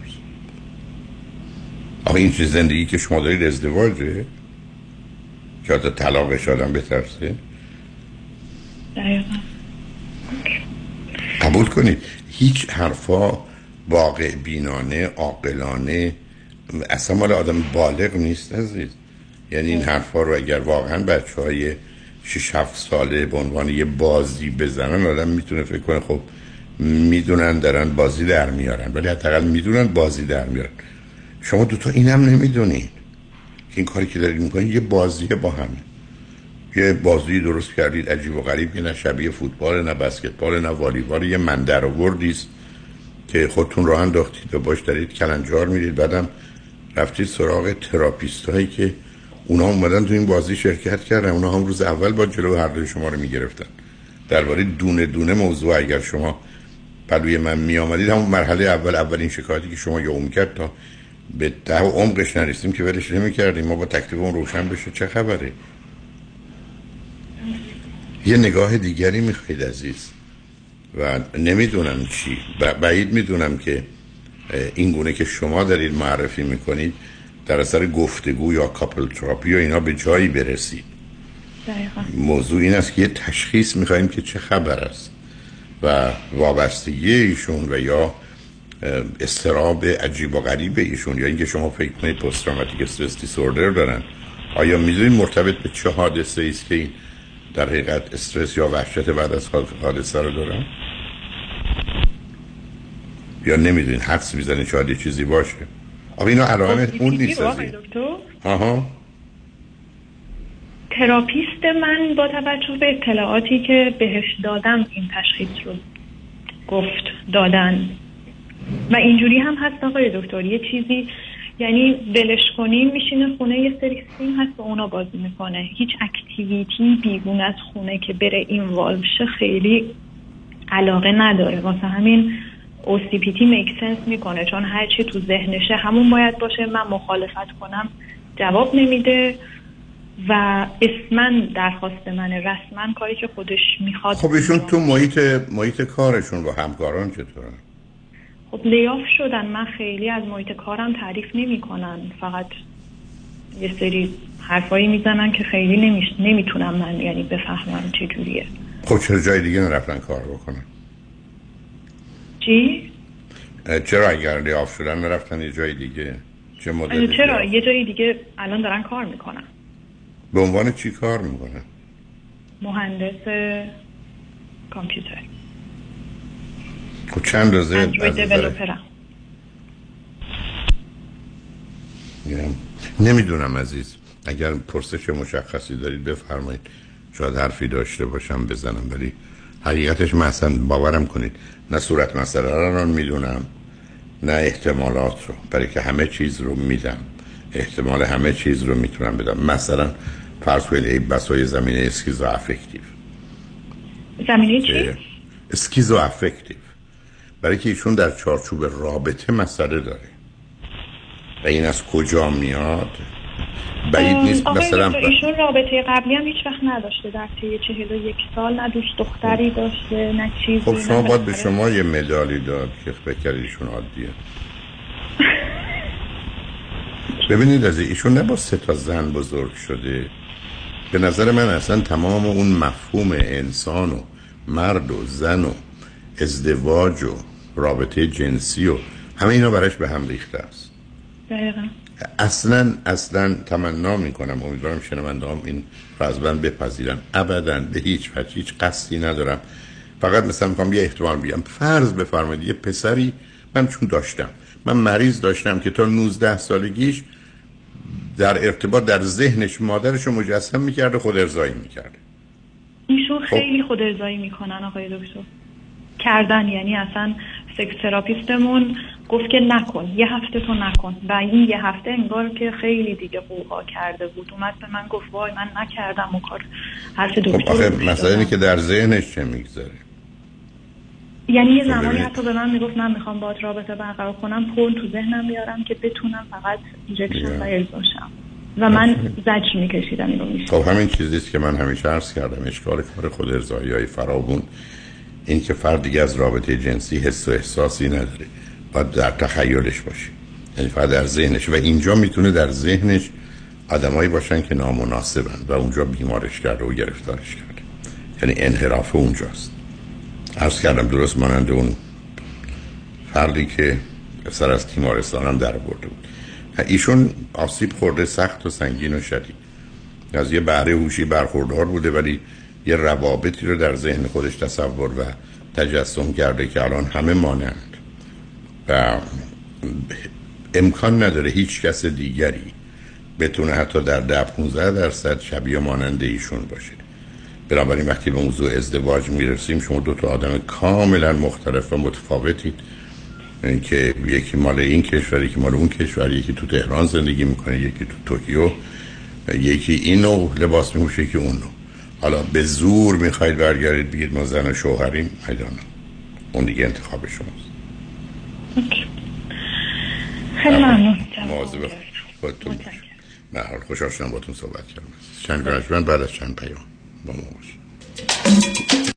آخه این چیز زندگی که شما دارید ازدواجه؟ که حتی طلاقش آدم بترسه؟ دقیقاً. قبول کنید. هیچ حرفا واقع بینانه عاقلانه اصلا مال آدم بالغ نیست عزیز. یعنی این حرفا رو اگر واقعا بچه های 6 7 ساله به عنوان یه بازی بزنن آدم می‌تونه فکر کنه خب می‌دونن دارن بازی در میارن ولی حداقل می‌دونن بازی در میارن. شما دوتا اینم نمی‌دونین که این کاری که دارید می‌کنید یه بازیه با همه یه بازی درست کردید عجیب و غریب که نه شبیه فوتبال نه بسکتبال نه والیبال یه من در که خودتون راه انداختید و باش دارید کلنجار میرید بعدم رفتید سراغ therapist هایی که اونا اومدن تو این بازی شرکت کردن. اونا هم روز اول با جلو هر دوی شما رو می‌گرفتن. درباره دونه دونه موضوع اگر شما پهلوی من می آمدید همون مرحله اول اولین شکایتی که شما یا کرد تا به ده و عمقش نرسیم که ولش نمی کردیم ما با تکلیف اون روشن بشه چه خبره؟ یه نگاه دیگری می‌خواید عزیز. و نمی‌دونم چی. بعید می‌دونم که این گونه که شما دارید معرفی می‌کنید در اثر گفتگو یا کاپل تراپی یا اینا به جایی برسید دقیقا. موضوع این است که یه تشخیص میخواییم که چه خبر است و وابستگی ایشون و یا استراب عجیب و غریب ایشون یا اینکه شما فکر کنید پست تروماتیک استرس دیسوردر دارن آیا می‌دونید مرتبط به چه حادثه است که این در حقیقت استرس یا وحشت بعد از حادثه رو دارن یا نمی‌دونید حدس می‌زنید شاید یه چیزی باشه. آقا اینا علائم خب، اون نیست آها. therapist من با توجه به اطلاعاتی که بهش دادم این تشخیص رو گفت دادن. و اینجوری هم هست آقای دکتر یه چیزی یعنی ولش کنیم میشینه خونه یه سری game هست و اونا بازی می‌کنه. هیچ activity بیرون از خونه که بره این والشه خیلی علاقه نداره. واسه همین OCPT میک سنس می‌کنه چون هرچی تو ذهنشه همون باید باشه. من مخالفت کنم جواب نمیده و اسمن درخواست من رسما کاری که خودش می‌خواد خب ایشون تو محیط محیط کارشون با همکاران چطورن خب لیاف شدن. من خیلی از محیط کارم تعریف نمی‌کنن. فقط یه سری حرفایی می‌زنن که خیلی نمیش... نمی‌تونم من یعنی بفهمم چه جوریه. خب چرا جای دیگه نرفتن کار بکنن؟ چی؟ چرا اگر لیاف شدن نرفتن یه جای دیگه؟ چه مدل چرا؟ یه جای دیگه الان دارن کار می‌کنن. به عنوان چی کار می‌کنن؟ مهندس کامپیوتر. خب چند روزه نمی‌دونم عزیز. اگر پرسش مشخصی دارید بفرمایید. شاید حرفی داشته باشم بزنم. ولی حقیقتش مثلا باورم کنید. نه صورت مسئله رو می‌دونم نه احتمالات رو برای که همه چیز رو میدم. احتمال همه چیز رو می‌تونم بدم. مثلا فرض کنید بسای زمینه اسکیزو افکتیو زمینه چی؟ اسکیزو افکتیو برای که ایشون در چارچوب رابطه مسئله داره. و این از کجا میاد؟ بعید نیست. مثلا ایشون رابطه قبلی هم هیچ وقت نداشته در طی چهل و یک سال نه دوست دختری داشته نه چیزی خب شما باید به شما یه مدالی داد که فکر ایشون عادیه. ببینید از ایشون نه با سه تا زن بزرگ شده. به نظر من اصلا تمام اون مفهوم انسان و مرد و زن و ازدواج و رابطه جنسی و همه اینا براش به هم ریخته است. دقیقا. اصلا اصلا تمنا می‌کنم. امیدوارم شنونده هم این فضبن بپذیرن. ابدا به هیچ وجه هیچ قصدی ندارم. فقط مثلا می‌خوام یه احتمال بیام. فرض بفرمایید یه پسری من چون داشتم. من مریض داشتم که تا 19 سالگیش در ارتباط در ذهنش مادرش رو مجسم می‌کرده خود ارزایی می‌کرده ایشون خب. خیلی خودارضایی می‌کنن آقای دکتر. کردن یعنی اصلا sex therapist مون گفت که نکن یه هفته تو نکن. و این یه هفته انگار که خیلی دیگه غوغا کرده بود. اومد به من گفت وای من نکردم و کار حرف خب دکتر خب مثلا اینه که در ذهنش چه می‌گذاره یعنی یه خب زمانی حتی به من می‌گفت من می‌خوام باید رابطه برقرار کنم پول تو ذهنم بیارم که بتونم فقط erection و باشم و من زجر میکشیدم اینو میشه خب همین چیزیست که من همیشه عرض کردم. اشکال کار خود ارزایی های فرابون این که فرد دیگه از رابطه جنسی حس و احساسی نداره. باید در تخیلش باشه. یعنی فقط در ذهنش. و اینجا می‌تونه در ذهنش آدمایی باشن که نامناسبن و اونجا بیمارش کرده و گرفتارش کرده. یعنی انحراف اونجاست. عرض کردم درست مانند اون فردی که سر از تیمارستان هم در برده بود. ایشون آسیب خورده سخت و سنگین و شدید. از یه بهره هوشی برخوردار بوده ولی یه روابطی رو در ذهن خودش تصور و تجسم کرده که الان همه مانند. و امکان نداره هیچ کس دیگری بتونه حتی در ده 15 درصد شبیه مانند ایشون باشه. بنابراین وقتی به موضوع ازدواج می‌رسیم شما دو تا آدم کاملا مختلف و متفاوتید. که یکی مال این کشور یکی مال اون کشور یکی تو تهران زندگی می‌کنه یکی تو توکیو یکی اینو لباس میپوشه یکی اونو حالا به زور می‌خواید برگردید بگید ما زن و شوهریم. می‌دانم اون دیگه انتخاب شماست. خیلی ممنون. خودتون باشید. به حال خوشحال شدم باتون صحبت کردم. چند گرشمن بعد از چند پیام با ما باشید.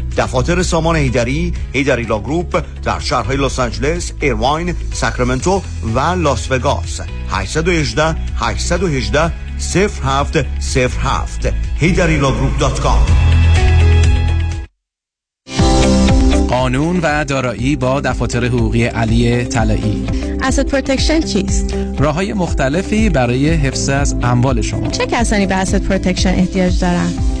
دفاتر سامان حیدری Heidari Law Group در شهرهای لس آنجلس، ایرواین، ساکرامنتو و لاس وگاس. 818 818 0707 HeidariLawGroup.com قانون و دارایی با دفاتر حقوقی علی طلایی. asset protection چیست؟ راه های مختلفی برای حفاظت از اموال شما. چه کسانی به asset protection احتیاج دارند؟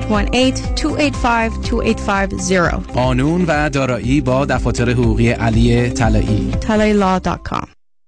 818-285-2850 قانون و دارایی با دفاتر حقوقی علی طلایی. talailaw.com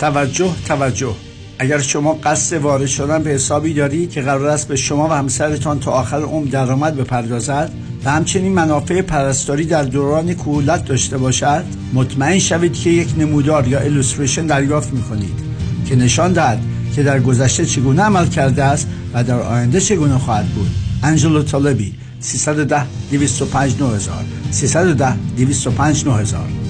توجه توجه. اگر شما قصد وارد شدن به حسابی دارید که قرار است به شما و همسرتان تا آخر عمر درآمد بپردازد و همچنین منافع پرستاری در دوران کهولت داشته باشد مطمئن شوید که یک نمودار یا الوستریشن دریافت می‌کنید که نشان دهد که در گذشته چگونه عمل کرده است و در آینده چگونه خواهد بود. انجلو طالبی 310 205 9000 310 205 9000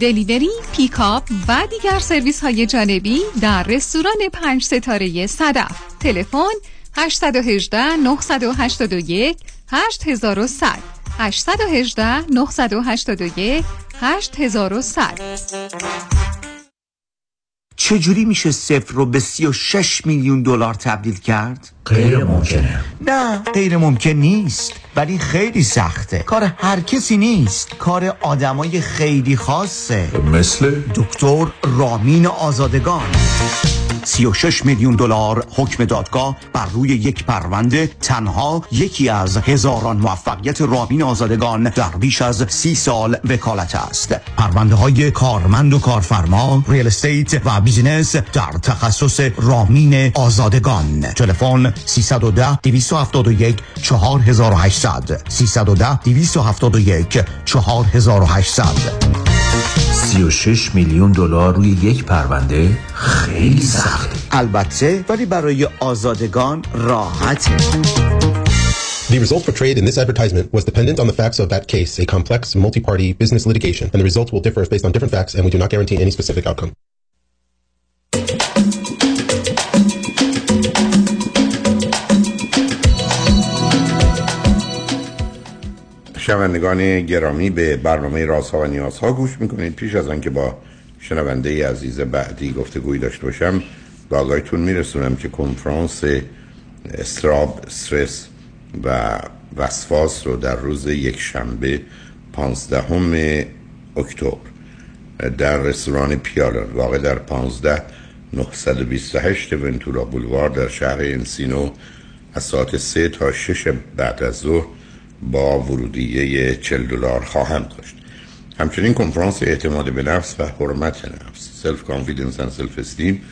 delivery، pickup و دیگر سرویس های جانبی در رستوران پنج ستاره صدف. تلفن 818 981 8100 818 981 8100 چجوری میشه صفر رو به 36 میلیون دلار تبدیل کرد؟ غیر ممکنه نه غیر ممکن نیست ولی خیلی سخته. کار هر کسی نیست. کار آدمای خیلی خاصه. مثل؟ دکتر رامین آزادگان. 36 میلیون دلار حکم دادگاه بر روی یک پرونده تنها یکی از هزاران موفقیت رامین آزادگان در بیش از سی سال وکالت است. پرونده های کارمند و کارفرما real estate و business در تخصص رامین آزادگان. تلفن 310 271 4800 310 271 4800 36 میلیون دلار روی یک پرونده خیلی سخته البته ولی برای آزادگان راحته The result portrayed in this advertisement was dependent on the facts of that case, a complex multi-party business litigation, and the results will differ based on different facts, and we do not guarantee any specific outcome. شنوندگان گرامی به برنامه رازها و نیازها گوش می‌کنید. پیش از آنکه با شنونده عزیز بعدی گفتگوی داشته باشم به آقایتون میرسونم که کنفرانس استراب استرس و وسواس رو در روز یک شنبه 15 اکتبر در رستوران پیالر واقع در 15 928 ونتورا بولوار در شهر انسینو از ساعت 3 تا 6 بعد از ظهر با ورودیه 40 دلار خواهم داشت. همچنین کنفرانس اعتماد به نفس و حرمت نفس self-confidence و self-esteem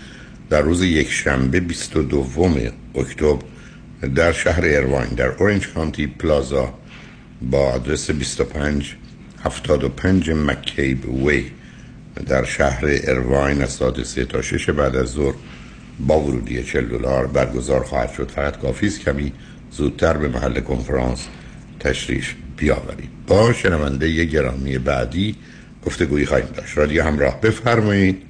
در روز یک شنبه 22 اکتبر در شهر ارواین در اورنج کانتی پلازا با آدرس 25 75 McCabe Way در شهر ارواین از ساعت 3 تا 6 بعد از ظهر با ورودی 40 دلار برگزار خواهد شد. فقط کافی کمی زودتر به محل کنفرانس تشریف بیاورید. با شنونده یه گرامی بعدی گفتگویی خواهیم داشت. رادیو همراه بفرمایید.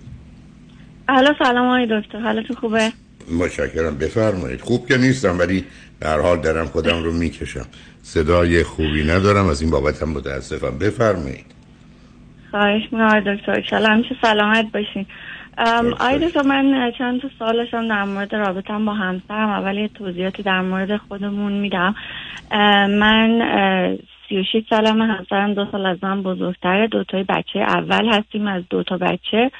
الو سلام آقای دکتر. حالتون خوبه؟ متشکرم. بفرمایید. خوب که نیستم ولی در حال دارم خودم رو می‌کشم. صدای خوبی ندارم از این بابت هم متاسفم. بفرمایید. خواهش می‌کنم دکتر. ایشالا همیشه سلامت باشین. دکتر من چند تا سالشم در مورد رابطم با همسرم. اول یه توضیحاتی در مورد خودمون میدم. من سی و سالم همسرم دو سال از من بزرگتره دوتای بچه اول هستیم از دوتا بچه.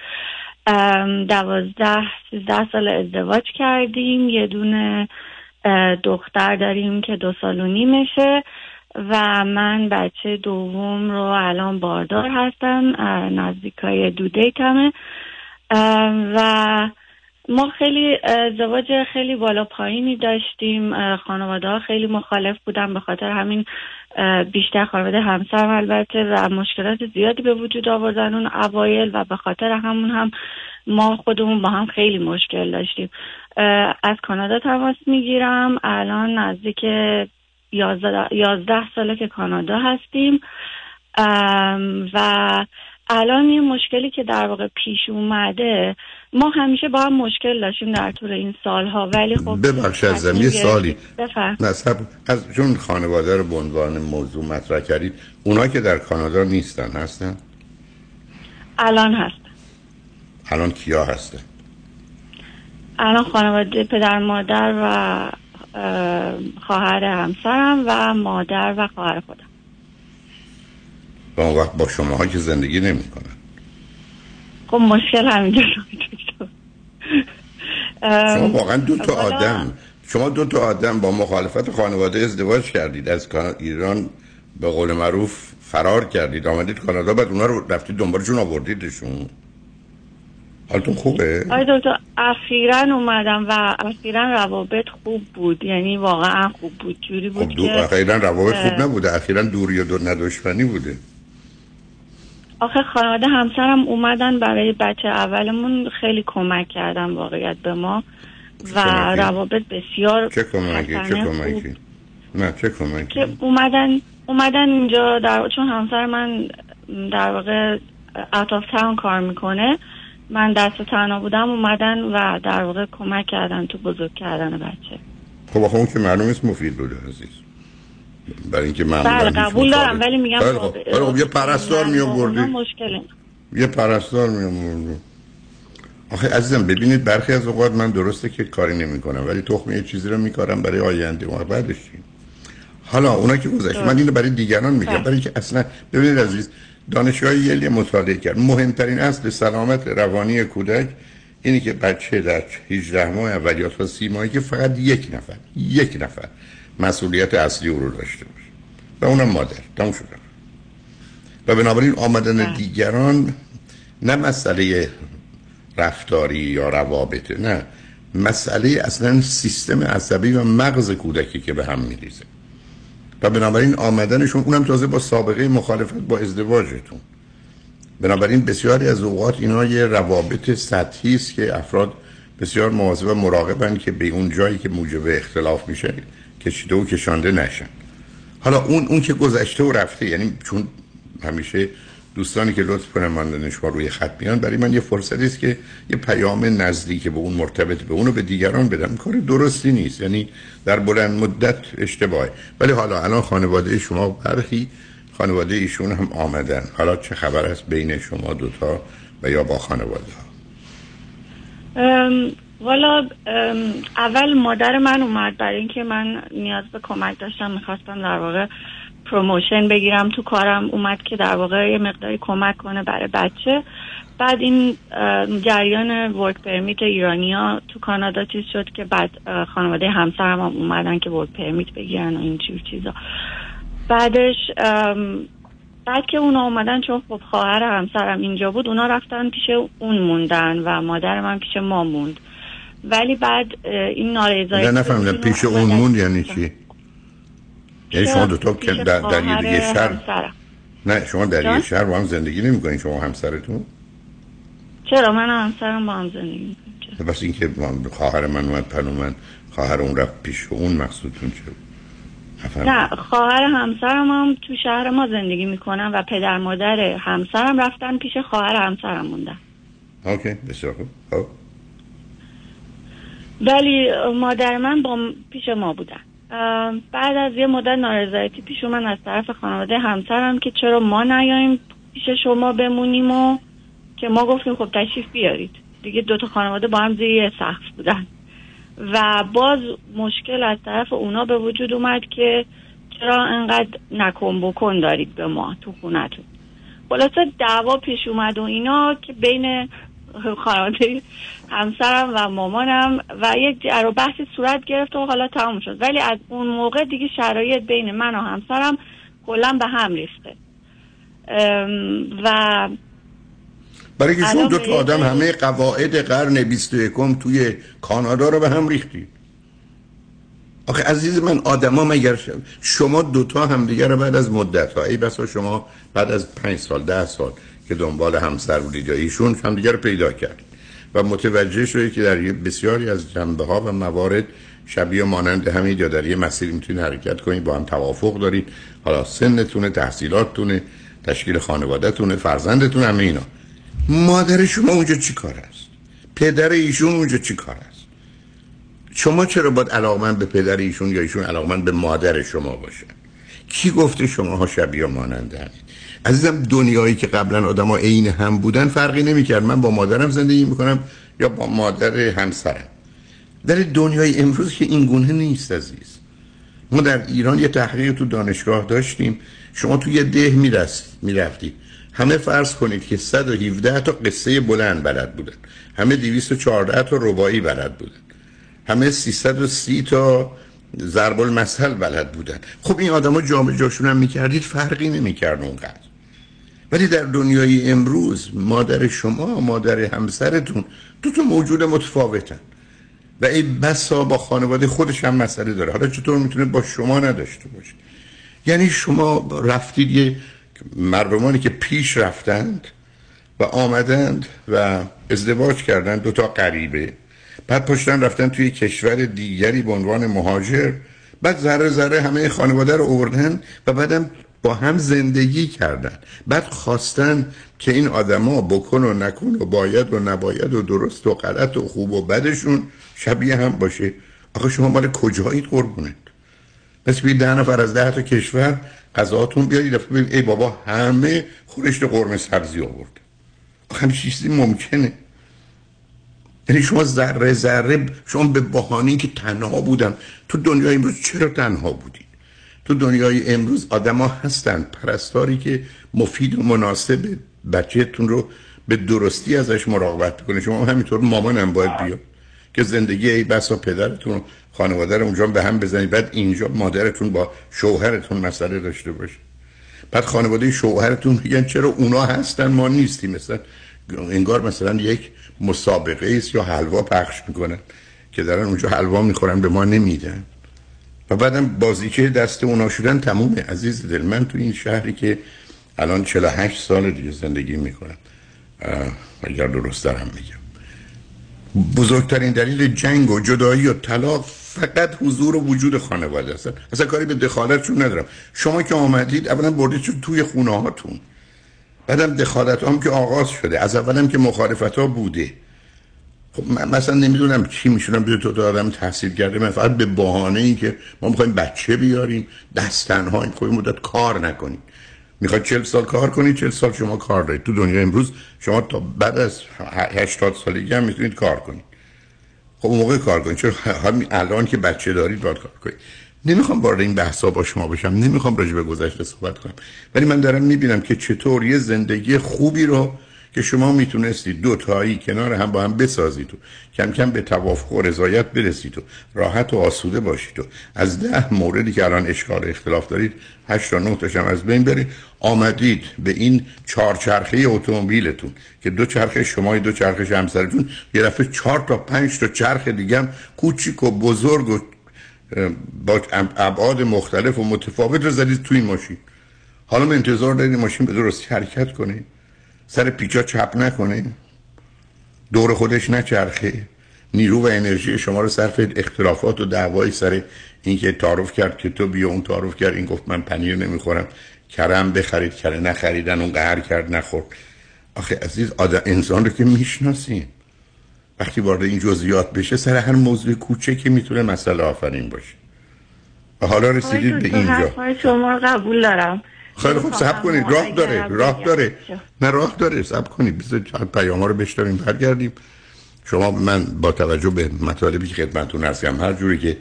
دوازده سیزده سال ازدواج کردیم. یه دونه دختر داریم که دو سال و نیمشه. و من بچه دوم رو الان باردار هستم. نزدیکای دو دیتمه و ما خیلی ازدواج خیلی بالا پایینی داشتیم. خانواده ها خیلی مخالف بودن به خاطر همین بیشتر خانواده همسرم البته و مشکلات زیادی به وجود آوردن اون اوایل و به خاطر همون هم ما خودمون با هم خیلی مشکل داشتیم. از کانادا تماس می‌گیرم. الان نزدیک یازده ساله که کانادا هستیم. و الان یه مشکلی که در واقع پیش اومده ما همیشه با هم مشکل داشتیم در طول این سالها ولی خب ببخش از یه سالی. نصب از جون خانواده رو به عنوان موضوع مطرح کردید اونا که در کانادا نیستن هستن؟ الان هست الان کیا هستن؟ الان خانواده پدر مادر و خواهر همسرم و مادر و خواهر خودم. با اون وقت با شما که زندگی نمی کنن خب مشکل همینجا شما واقعا دو تا آدم شما دو تا آدم با مخالفت خانواده ازدواج کردید. از ایران به قول معروف فرار کردید. آمدید کانادا بعد اونا رو رفتید دنبالشون آوردیدشون. حالتون خوبه؟ آی دکتر اخیرا اومدم و اخیرا روابط خوب بود. یعنی واقعا خوب بود. جوری بود خب دو که اخیرا روابط خوب نبوده. اخیرا دوری و دو ندشمنی بوده. آخه خانواده همسرم اومدن برای بچه اولمون خیلی کمک کردن واقعیت به ما و روابط بسیار چه کمکی؟ چه کمکی؟ نه چه کمکی؟ که اومدن اومدن اینجا در چون همسر من در واقع اوت آف تاون کار می‌کنه من دست تنها بودم اومدن و در واقع کمک کردن تو بزرگ کردن بچه. خب اون که معلوم است مفید بوده عزیز. برای اینکه معمولا بله قبول دارم ولی میگم خیلی خب. خیلی خب. یه پرستار می اونا آوردی مشکل یه پرستار می آوردی آخه عزیزم ببینید برخی از اوقات من درسته که کاری نمی کنم ولی تخم یه چیزی رو میکارم برای آینده. و بعدش؟ حالا اونا که گذشته من اینو برای دیگران میگم. برای اینکه اصلا ببینید عزیز دانشگاه یلی مطالعه کرد. مهمترین اصل سلامت روانی کودک اینی که بچه در 18 ماه اول یا تا 30 ماهی که فقط یک نفر یک نفر مسئولیت اصلی او رو داشته باشه. و اونم مادر. تموم شد. و بنابراین آمدن دیگران نه مسئله رفتاری یا روابطه نه. مسئله اصلا سیستم عصبی و مغز کودکی که به هم میریزه. و بنابراین آمدنشون اونم تازه با سابقه مخالفت با ازدواجتون. بنابراین بسیاری از اوقات اینا یه روابط سطحی است که افراد بسیار مواظب و مراقبن که به اون جایی که موجب اختلاف میشه کشیده و کشانده نشن. حالا اون اون که گذشته و رفته یعنی چون همیشه دوستانی که لطف کنن من دانشگاه روی خط میان برای من یه فرصتی است که یه پیام نزدیک به اون مرتبط به اونو به دیگران بدم. کار درستی نیست یعنی در بلند مدت اشتباهه. ولی حالا الان خانواده شما برخی خانواده ایشون هم آمدن. حالا چه خبر است بین شما دوتا و یا با خانواده ها؟ والا اول مادر من اومد برای اینکه من نیاز به کمک داشتم می‌خواستم در واقع promotion بگیرم تو کارم. اومد که در واقع یه مقداری کمک کنه برای بچه. بعد این جریان work permit ایرانیا تو کانادا چیز شد که بعد خانواده همسرم هم اومدن که work permit بگیرن و این جور چیزا. بعدش بعد که اونا اومدن چون خب خواهر همسرم اینجا بود اونا رفتن پیش اون موندن و مادر من پیش ما موند. ولی بعد این نارضایتی نه نفهمیدم پیش اون موند یعنی چی؟ یعنی شما که پیش در, در یه دیگه خواهر شهر. نه شما در؟ یه شهر با هم زندگی نمی شما همسرتون؟ چرا؟ من و همسرم با هم زندگی می‌کنیم. بس اینکه خواهر من اومد پنو من خواهر اون رفت پیش اون مقصودتون چه بود؟ نه خواهر همسرم هم تو شهر ما زندگی می‌کنن و پدر مادر همسرم رفتن پیش خواهر همسرم موندن. اوکی بسیار خوب. خب. ولی مادر من با پیش ما بودن. بعد از یه مدت نارضایتی پیش اومد از طرف خانواده همسرم که چرا ما نیاییم پیش شما بمونیم و که ما گفتیم خب تشریف بیارید. دیگه دوتا خانواده با هم زیر یه بودن. و باز مشکل از طرف اونا به وجود اومد که چرا انقدر نکن بکن دارید به ما تو خونتون. خلاصه دعوا پیش اومد و اینا که بین خانواده همسرم و مامانم و یک جر و بحثی صورت گرفت و حالا تمام شد. ولی از اون موقع دیگه شرایط بین من و همسرم کلا به هم ریخته. و برای که شما دو تا آدم همه قواعد قرن 21 توی کانادا رو به هم ریختید آخه عزیز من آدما مگر شما دوتا همدیگه رو بعد از مدت ها ای بسا شما بعد از پنج سال ده سال که دنبال همسر بودید یا ایشون همدیگه رو پیدا کردید و متوجه شدید که در بسیاری از جنبه ها و موارد شبیه مانند همین یا در یه مسیری می‌تونید حرکت کنید با هم توافق دارید. حالا سنتونه تحصیلاتتونه تشکیل خانوادهتونه فرزندتون همه اینا. مادر شما اونجا چی کار است؟ پدر ایشون اونجا چی کار است؟ شما چرا باید علاقمند به پدر ایشون یا ایشون علاقمند به مادر شما باشن؟ کی گفته شما ها شبیه و ماننده هستید عزیزم دنیایی که قبلا آدما عین هم بودن فرقی نمی‌کرد. من با مادرم زندگی می‌کنم یا با مادر همسرم. در دنیای امروز که این گونه نیست عزیز. ما در ایران یه تحقیق تو دانشگاه داشتیم. شما تو یه ده میرست می‌رفتید. همه فرض کنید که 117 تا قصه بلند بلد بودن. همه 214 تا ربایی بلد بودن. همه 330 تا ضرب المثل بلد بودن. خب این آدما جامعه جاشون هم می‌کردید فرقی نمی‌کرد اونقدر. ولی در دنیای امروز مادر شما مادر همسرتون دو تا موجود متفاوتن. و این بسا با خانواده خودش هم مسئله داره. حالا چطور می‌تونه با شما نداشته باشه؟ یعنی شما رفتید یه مردمانی که پیش رفتند و آمدند و ازدواج کردند دو تا غریبه. بعد پشتن رفتن توی کشور دیگری به عنوان مهاجر. بعد ذره ذره همه خانواده رو آوردن و بعدم با هم زندگی کردن. بعد خواستن که این آدما بکن و نکن و باید و نباید و درست و غلط و خوب و بدشون شبیه هم باشه. آخه شما مال کجایید قربونت؟ مثل ده نفر از ده تا کشور غذاتون بیارید. دفعه ببین ای بابا همه خورشت قرمه سبزی آورد. آخه چیزی ممکنه. یعنی شما ذره ذره شما به بهانه که تنها بودم تو دنیای امروز چرا تنها بودید تو دنیای امروز آدما هستن پرستاری که مفید و مناسب بچهتون رو به درستی ازش مراقبت کنه. شما همینطور مامانم باید بیاد که زندگی ای بسا پدرتون خانواده رو اونجا به هم بزنید. بعد اینجا مادرتون با شوهرتون مسئله داشته باشه. بعد خانواده شوهرتون میگن چرا اونا هستن ما نیستیم. مثلا انگار مثلا یک مسابقه است یا حلوا پخش می‌کنن که دارن اونجا حلوا می‌خورن به ما نمیدن. و بعدم بازی که دست اونا شدن تمومه. عزیز دل من تو این شهری که الان 48 سال دیگه زندگی می‌کنم اگر درست دارم میگم. بزرگترین دلیل جنگ و جدایی و طلاق فقط حضور و وجود خانواده است. اصلا کاری به دخالتشون ندارم. شما که آمدید اولا بردید توی خونه هاتون بعدم دخالت هم که آغاز شده. از اولم که مخالفت ها بوده. خب من مثلا نمی‌دونم چی میشونم به تو آدم تحصیل کرده من فقط به بهانه ای که ما می‌خوایم بچه بیاریم دست تنها این مدت کار نکنیم. می‌خواید چل سال کار کنید چل سال شما کار دارید تو دنیا امروز شما تا بعد از 80 سالگی هم می‌تونید کار کنید. خب اون موقع کار کنید. چون همین الان که بچه دارید باید کار کنید. نمی‌خوام وارد این بحثا با شما بشم نمی‌خوام راجع به گذشته صحبت کنم. ولی من دارم می‌بینم که چطور یه زندگی خوبی رو که شما می‌تونستید دو تایی کنار هم با هم بسازید و کم کم به توافق و رضایت برسید و راحت و آسوده باشید و از ده موردی که الان اشکال اختلاف دارید هشت تا نه تاشم از بین برید. آمدید به این چهارچرخه اتومبیلتون که دو چرخه شما دو چرخه همسرتون یه دفعه چهار تا پنج تا چرخ دیگه هم کوچیک و بزرگ و با ابعاد مختلف و متفاوت رو زدید تو این ماشین. حالا من انتظار دارید ماشین به درستی حرکت کنه؟ سر پیچا چپ نکنه. دور خودش نچرخه. نیرو و انرژی شما رو صرف اختلافات و دعوای سر اینکه تعارف کرد که تو بیا اون تعارف کرد. این گفت من پنیر نمی‌خورم. کرم بخرید کره نخریدن اون قهر کرد نخورد. آخه عزیز آدم انسان رو که می‌شناسیم. وقتی وارد این جزئیات بشه سر هر موضوع کوچکی می‌تونه مسئله آفرین باشه. و حالا رسیدید به اینجا. شما قبول دارم. خیلی خوب سب کنید. راه داره راه داره. نه راه داره. سب کنید. بذارید پیام ها رو بشتریم برگردیم. شما من با توجه به مطالبی که خدمتتون هستم هر جوری که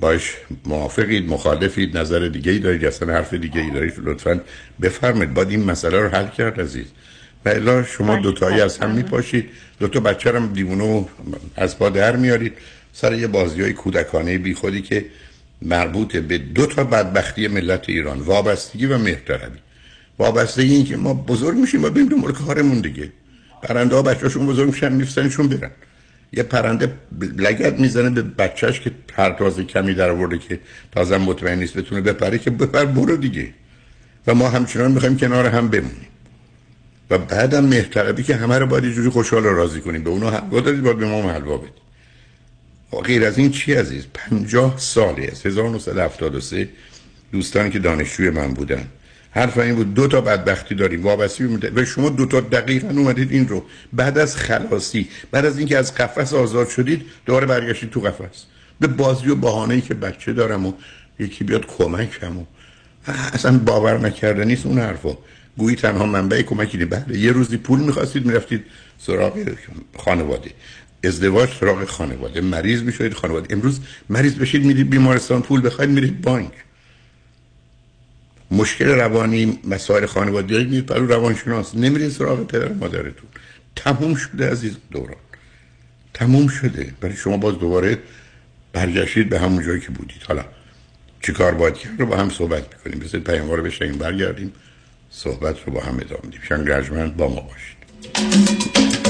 باش موافقید مخالفید نظر دیگه ای دارید اصلا حرف دیگه ای دارید لطفا بفرمایید. باید این مسئله رو حل کرد عزیز. و الا شما دوتایی از هم میپاشید. دوتا بچه هم دیوونه از پا در میارید. سر یه بازی های کودکانه بی خودی که مربوط به دو تا بدبختی ملت ایران وابستگی و مهرطلبی. وابستگی این که ما بزرگ میشیم و بریم دنبال کارمون دیگه. پرنده ها بچه‌شون بزرگ میشن میفسنشون برن. یه پرنده لگت می‌زنه به بچهش که پرتاز کمی در آورده که تازه مطمئن نیست بتونه بپره که بپر برو دیگه. و ما همچنان می‌خوایم کنار هم بمونیم. و بعدم مهرطلبی که همه رو باید یه جوری خوشحال و راضی کنیم. به اونا حلوا دادید باید به ما حلوا غیر از این چی عزیز؟ پنجاه ساله از 1973 دوستانی که دانشجوی من بودن. حرف این بود دو تا بدبختی داریم. وابستی بوده و شما دو تا دقیقا اومدید این رو. بعد از خلاصی بعد از اینکه از قفس آزاد شدید دوباره برگشتید تو قفس. به بازی و بهانه‌ای که بچه دارم و یکی بیاد کمکم و اصلا باور نکرده نیست اون حرفا گویی تنها منبع کمکی بله یه روزی پول می‌خواستید می‌رفتید سراغ خانواده. ازدواج سراغ خانواده. مریض میشید خانواده. امروز مریض بشید میرید بیمارستان پول بخواید میرید بانک. مشکل روانی مسائل خانوادگی میرید برای روانشناس. نمیرید سراغ پدر مادرتون. تموم شده عزیز دوران. تموم شده. برای شما باز دوباره برگشتید به همون جایی که بودید. حالا چی کار باید کرد؟ رو با هم صحبت می‌کنیم. بسید پیام رو برگردیم. صحبت رو با هم ادامه دیم شنگ با ما باشید.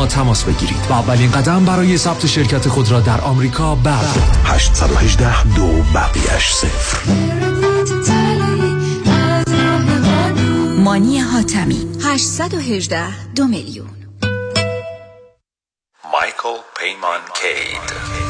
ما تماس بگیرید. و اولین قدم برای ثبت شرکت خود را در آمریکا بردارید 818 دو بقیش صفر. مانی حاتمی. 818 دو میلیون. مایکل پیمان کید.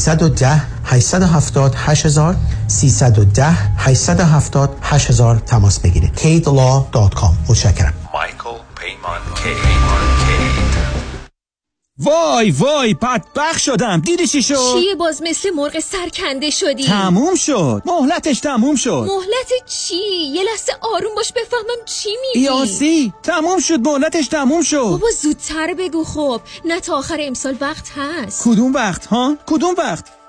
310 870 8000 310 870 8000 تماس بگیرید. Kidlaw.com متشکرم. مایکل پیمان کید وای وای بدبخ شدم. دیدی چی شد؟ چیه باز مثل مرغ سرکنده شدی. تموم شد. مهلتش تموم شد. مهلت چی؟ یه لحظه آروم باش بفهمم چی میگی. یاسی تموم شد مهلتش تموم شد. بابا زودتر بگو خب. نه تا آخر امسال وقت هست. کدوم وقت ها؟ کدوم وقت؟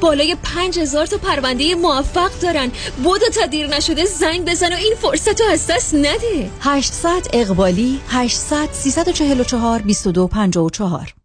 بالای پنج هزار تا پرونده موفق دارن. بودو تا دیر نشده زنگ بزن و این فرصت رو از دست نده. 800 اقبالی 800 344 2254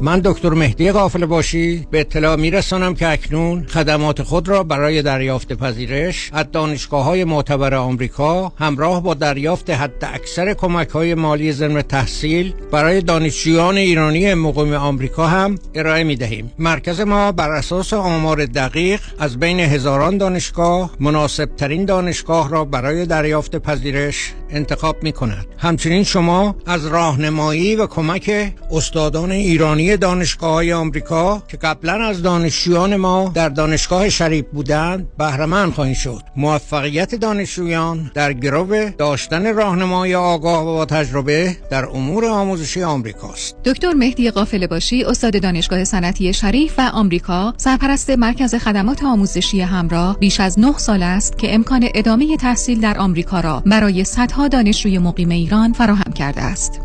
من دکتر مهدی قافل باشی. به اطلاع میرسانم که اکنون خدمات خود را برای دریافت پذیرش از دانشگاه های معتبر آمریکا همراه با دریافت حد اکثر کمک های مالی ضمن تحصیل برای دانشجویان ایرانی مقیم آمریکا هم ارائه می دهیم مرکز ما بر اساس آمار دقیق از بین هزاران دانشگاه مناسب ترین دانشگاه را برای دریافت پذیرش انتخاب می کند همچنین شما از راهنمایی و کمک استادان ایرانی دانشگاه های آمریکا که قبلا از دانشجویان ما در دانشگاه شریف بودند بهرهمند خواهید شد موفقیت دانشجویان در گرو داشتن راهنمای آگاه و با تجربه در امور آموزشی آمریکاست دکتر مهدی قافل باشی استاد دانشگاه صنعتی شریف و آمریکا سرپرست مرکز خدمات آموزشی همراه بیش از 9 سال است که امکان ادامه تحصیل در آمریکا را برای صدها دانشجوی مقیم ایران فراهم کرده است.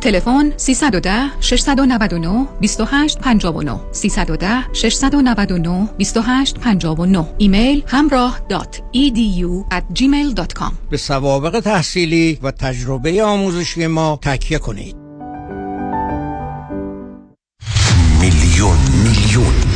تلفن 310 699 2859 310 699 2859 ایمیل همراه edu at gmail.com به سوابق تحصیلی و تجربه آموزشی ما تکیه کنید. میلیون میلیون.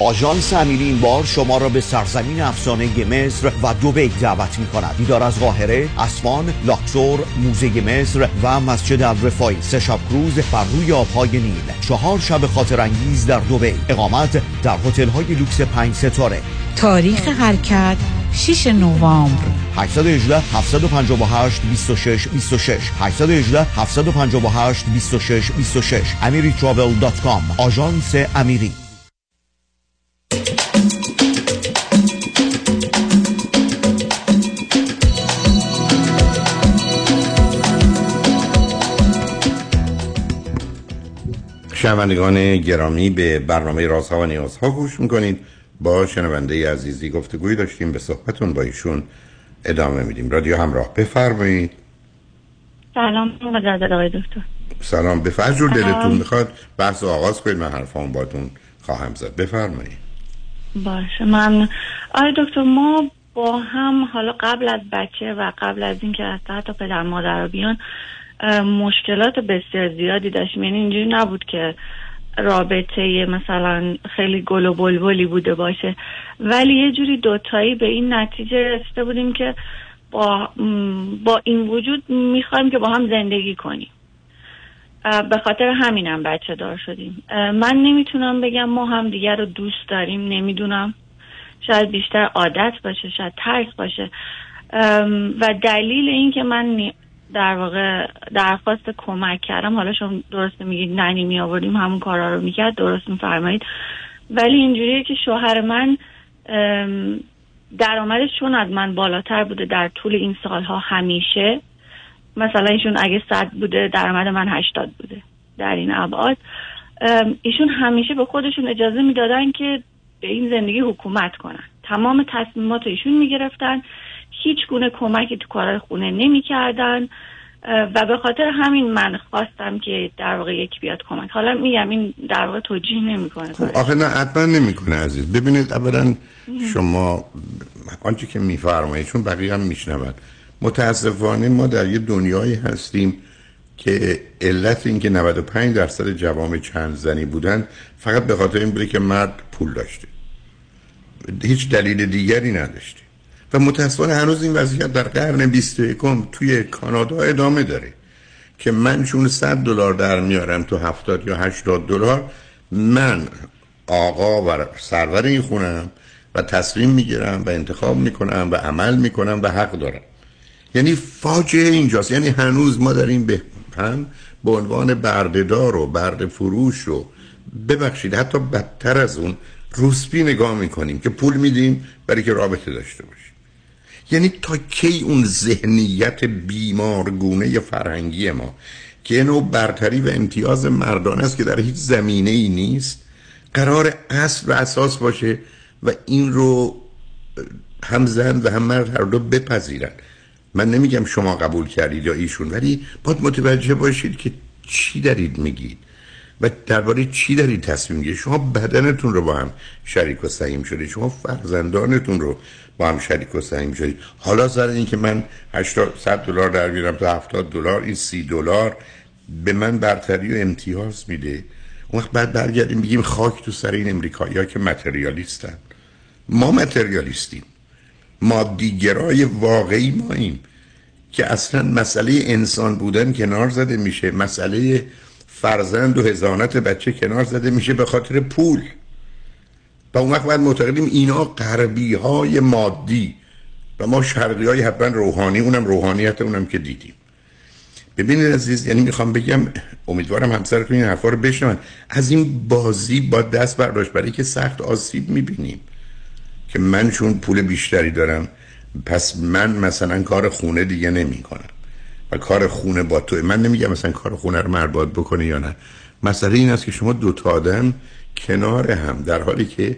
آژانس امیری این بار شما را به سرزمین افسانه مصر و دوبی دعوت می کند دیدار از قاهره، اسوان، لاکسور، موزه مصر و مسجد الرفای سه شب کروز بر روی آبهای نیل. چهار شب خاطر انگیز در دوبی اقامت در هتل های لوکس پنج ستاره. تاریخ حرکت 6 نوامبر. 818 758 26 26 818 758 26 26 amiritravel.com آژانس امیری شنوندگان گرامی به برنامه رازها و نیازها گوش می‌کنید. با شنونده عزیزی گفتگوی داشتیم به صحبتون با ایشون ادامه میدیم. رادیو همراه بفرمایید. سلام مجدد آقای دکتر. سلام به جور دلتون می‌خواد بحث آغاز کنید من حرفان باتون خواهم زد. بفرمایید. باشه من آقای دکتر ما با هم حالا قبل از بچه و قبل از اینکه از حتی پدر مادر بیان مشکلات بسیار زیادی داشتیم یعنی اینجوری نبود که رابطه مثلا خیلی گل و بلبلی بوده باشه. ولی یه جوری دوتایی به این نتیجه رسیده بودیم که با, با این وجود می‌خوایم که با هم زندگی کنیم. به خاطر همینم بچه دار شدیم. من نمی‌تونم بگم ما هم دیگر رو دوست داریم. نمی‌دونم. شاید بیشتر عادت باشه شاید ترس باشه. و دلیل این که من در واقع درخواست کمک کردم. حالا شما درست میگید ننی می آوردیم همون کارا رو می‌کرد درست میفرمایید. ولی اینجوریه که شوهر من درآمدش چون از من بالاتر بوده در طول این سالها همیشه مثلا ایشون اگه صد بوده درآمد من هشتاد بوده در این ابعاد. ایشون همیشه به خودشون اجازه می‌دادن که به این زندگی حکومت کنن. تمام تصمیمات ایشون می‌گرفتن. هیچ گونه کمکی تو کارهای خونه نمی‌کردن و به خاطر همین من خواستم که در واقع یکی بیاد کمک. حالا میگم این در واقع توجیه نمی‌کنه. خب آخه نه حتما نمی‌کنه عزیز. ببینید اولا شما آنچه که میفرمایید چون بقیه هم میشنون متاسفانه ما در یه دنیایی هستیم که علت این که 95 درصد جوام چند زنی بودن فقط به خاطر این بوده که مرد پول داشته. هیچ دلیل دیگری نداشته. و متاسفانه هنوز این وضعیت در قرن 21 توی کانادا ادامه داره که من چون 100 دلار در میارم تو 70 یا 80 دلار من آقا و سرور این خونم و تصمیم می‌گیرم و انتخاب می‌کنم و عمل می‌کنم و حق دارم. یعنی فاجعه اینجاست. یعنی هنوز ما داریم به هم به عنوان بردهدار و برده فروش و ببخشید حتی بدتر از اون روسپی نگاه می‌کنیم که پول میدیم برای که رابطه داشته باشیم. یعنی تا کی اون ذهنیت بیمارگونه فرهنگی ما؟ که نوع برتری و امتیاز مردان است که در هیچ زمینه ای نیست. قرار اصل و اساس باشه و این رو هم زن و هم مرد هر دو بپذیرن. من نمیگم شما قبول کردید یا ایشون ولی باید متوجه باشید که چی دارید میگید. و درباره چی دارید تصمیم گیرید شما بدنتون رو با هم شریک و سهیم شده شما فرزندانتون رو با هم شریک و سهیم شدید. حالا سر این که من 80 100 دلار در بیارم تا 70 دلار این 30 دلار به من برتری و امتیاز میده. اون وقت بعد برگردیم بگیم خاک تو سر این امریکایی که متریالیستن. ما متریالیستیم. مادیگرای واقعی ماییم که اصلا مسئله انسان بودن کنار زده میشه. مسئله فرزند و هزانت بچه کنار زده میشه به خاطر پول. و اون وقت باید معتقدیم اینا غربی های مادی و ما شرقی های حتما روحانی اونم روحانیت اونم که دیدیم. ببینید عزیز یعنی می‌خوام بگم امیدوارم همسرتون این حرفا رو بشنون. از این بازی با دست برداشت برای که سخت آسیب می‌بینیم که من چون پول بیشتری دارم پس من مثلا کار خونه دیگه نمی کنم و کار خونه با تو من نمیگم مثلا کار خونه رو مرباد بکنه یا نه. مسئله این است که شما دو تا آدم کنار هم در حالی که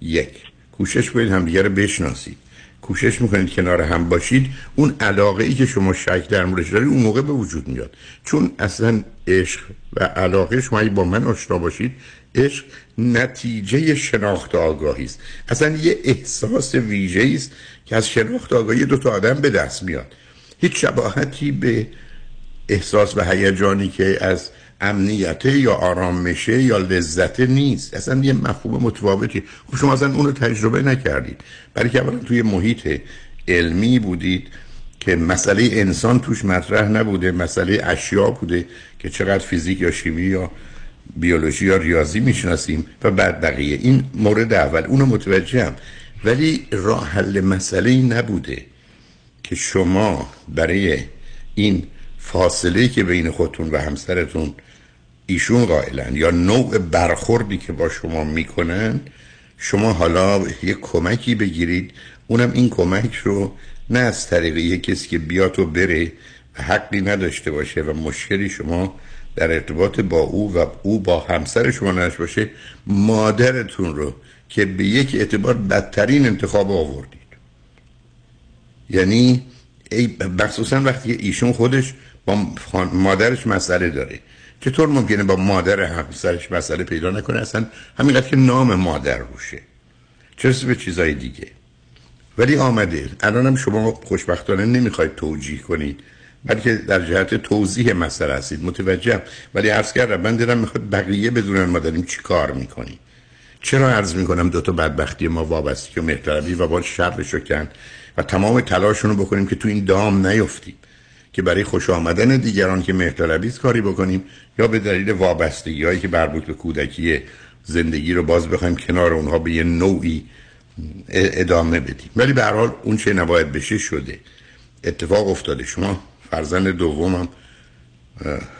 یک کوشش کنید همدیگه رو بشناسید. کوشش می‌کنید کنار هم باشید. اون علاقه ای که شما شک در موردش دارید اون موقع به وجود میاد. چون اصلا عشق و علاقه شما با من آشنا باشید عشق نتیجه شناخت آگاهی است. اصلا یه احساس ویژه است که از شناخت آگاهی دو تا آدم به دست میاد. هیچ شباهتی به احساس و هیجانی که از امنیته یا آرامشه یا لذته نیست. اصلا یه مفهوم متفاوتی. خب شما اصلا اونو تجربه نکردید. برای که اولا توی محیط علمی بودید که مسئله انسان توش مطرح نبوده مسئله اشیا بوده که چقدر فیزیک یا شیمی یا بیولوژی یا ریاضی می‌شناسیم و بعد بقیه. این مورد اول. اونو متوجهم. ولی راه حل مسئله نبوده. که شما برای این فاصله که بین خودتون و همسرتون ایشون قائلن یا نوع برخوردی که با شما می‌کنن شما حالا یه کمکی بگیرید. اونم این کمک رو نه از طریق یه کسی که بیاد و بره و حقی نداشته باشه و مشکلی شما در ارتباط با او و او با همسر شما نش باشه مادرتون رو که به یک اعتبار بدترین انتخاب آوردید. یعنی مخصوصا وقتی ایشون خودش با مادرش مسئله داره. چطور ممکنه با مادر همسرش مسئله پیدا نکنه؟ اصلا همینقدر که نام مادر روشه چرا به چیزای دیگه؟ ولی آمده. الانم شما خوشبختانه نمی‌خواید توجیه کنید. بلکه در جهت توضیح مسئله هستید. متوجهم. ولی عرض کردم من دلم می‌خواد بقیه بدونن ما داریم چی کار می‌کنیم. چرا عرض می‌کنم دو تا بدبختی ما وابستی و مهتربی و باید شرش کن و تمام تلاشون رو بکنیم که تو این دام نیفتیم که برای خوش آمدن دیگران که مهتربی کاری بکنیم یا به دلیل وابستگی هایی که مربوط به کودکی زندگی رو باز بخوایم کنار اونها به یه نوعی ادامه بدیم. ولی به حال اون چه نباید بشه شده. اتفاق افتاده. شما فرزند دومم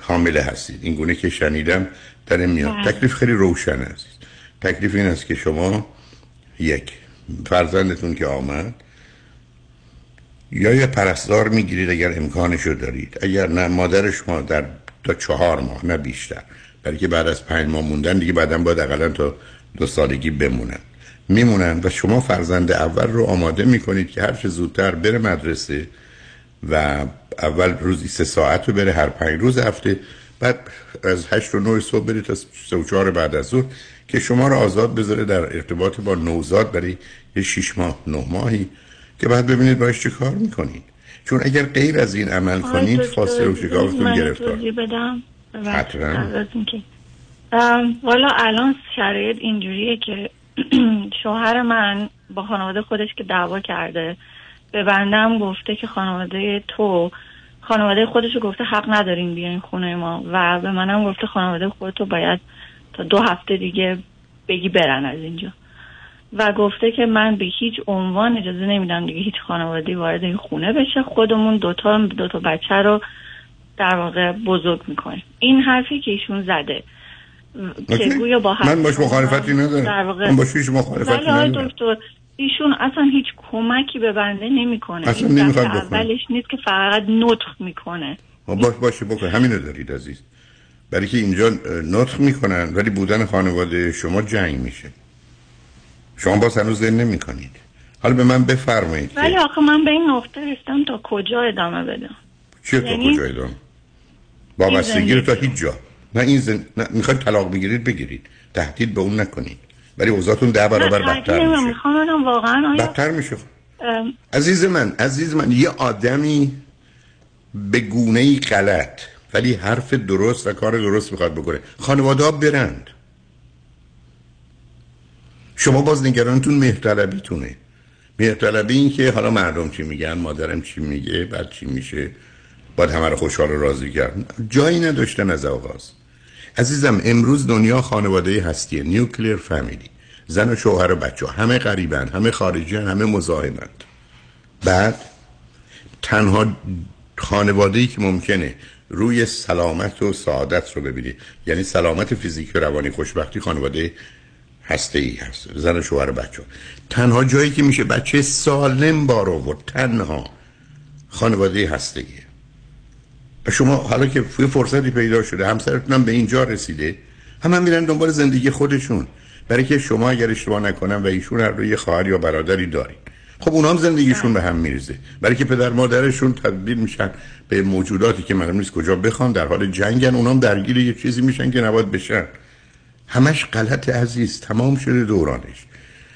حامله هستید. این گونه که شنیدم در میاد بله. تکلیف خیلی روشن است. تکلیف این است که شما یک فرزندتون که آمد یا یه پرستار می‌گیرید اگر امکانشو دارید. اگر نه مادر شما در تا چهار ماه نه بیشتر. برای که بعد از پنج ماه موندن دیگه بعدا باید اقلا تا دو سالگی بمونن. میمونن و شما فرزند اول رو آماده می‌کنید که هر زودتر بره مدرسه و اول روزی سه ساعت رو بره هر پنج روز هفته بعد از هشت و نه صبح بره تا سه و چهار بعد از ظهر که شما رو آزاد بذاره در ارتباط با نوزاد برای یه شیش ماه نه ماهی. که بعد ببینید باش چه کار می‌کنید. چون اگر غیر از این عمل کنید فاصله و شکافتون گرفتار. بدم. والا الان شرایط اینجوریه که شوهر من با خانواده خودش که دعوا کرده به بندم گفته که خانواده تو خانواده خودش گفته حق ندارین بیاین خونه ما. و به منم گفته خانواده خودتو باید تا دو هفته دیگه بگی برن از اینجا. و گفته که من به هیچ عنوان اجازه نمیدم دیگه هیچ خانواده وارد این خونه بشه خودمون. دوتا دوتا بچه رو در واقع بزرگ می‌کنیم. این حرفی که ایشون زده. که گویا با من باش مخالفتی ندارم. من باش هیچ مخالفتی ندارم. دکتر ایشون اصلا هیچ کمکی به بنده نمی‌کنه. اصلا نمی‌خواد اولش نیست که فقط نطق می‌کنه. باش باشه بکن. همینو دارید عزیز. برای که اینجا نطق می‌کنن ولی بودن خانواده شما جنگ میشه. شما باز هنوز ذهن نمی کنید حالا به من بفرمایید ولی آخه من به این نقطه رسیدم تا کجا ادامه بدم چه تا یعنی... کجا ادامه؟ وابستگی رو تا هیچ جا. نه این زن... نه می‌خواید طلاق بگیرید بگیرید. تهدید به اون نکنید. ولی اوضاعتون ده برابر بدتر میشه. می‌خوام واقعا آیا... بدتر میشه. عزیز من عزیز من یه آدمی به گونه ای غلط ولی حرف درست و کار درست می‌خواد بکنه. خانواده ها برند. شما باز نگرانتون مهرطلبیتونه مهرطلبی این که حالا مردم چی میگن مادرم چی میگه بعد چی میشه باید همه رو خوشحال و راضی کرد. جایی نداشتن از آغاز. عزیزم امروز دنیا خانواده هستیه. نیوکلیر فامیلی زن و شوهر و بچه. همه غریبن همه خارجی همه مزاحمند. بعد تنها خانواده ای که ممکنه روی سلامت و سعادت رو ببینید یعنی سلامت فیزیکی و روانی خوشبختی خانواده هسته ای هست. زن و شوهر بچه تنها جایی که میشه بچه سالم بار آورد. تنها. خانواده هستگیه و شما حالا که فرصتی پیدا شده همسرتون هم به اینجا رسیده هم, هم میرن دنبال زندگی خودشون. برای که شما اگر اشتباه نکنم و ایشون هر روی خواهر یا برادری دارین. خب اونا هم زندگیشون به هم میریزه. برای که پدر مادرشون تبدیل میشن به موجوداتی که معلوم نیست کجا بخوان در حال جنگن اونا هم درگیر یه چیزی میشن که نباید بشن. همش غلط عزیز تمام شده دورانش.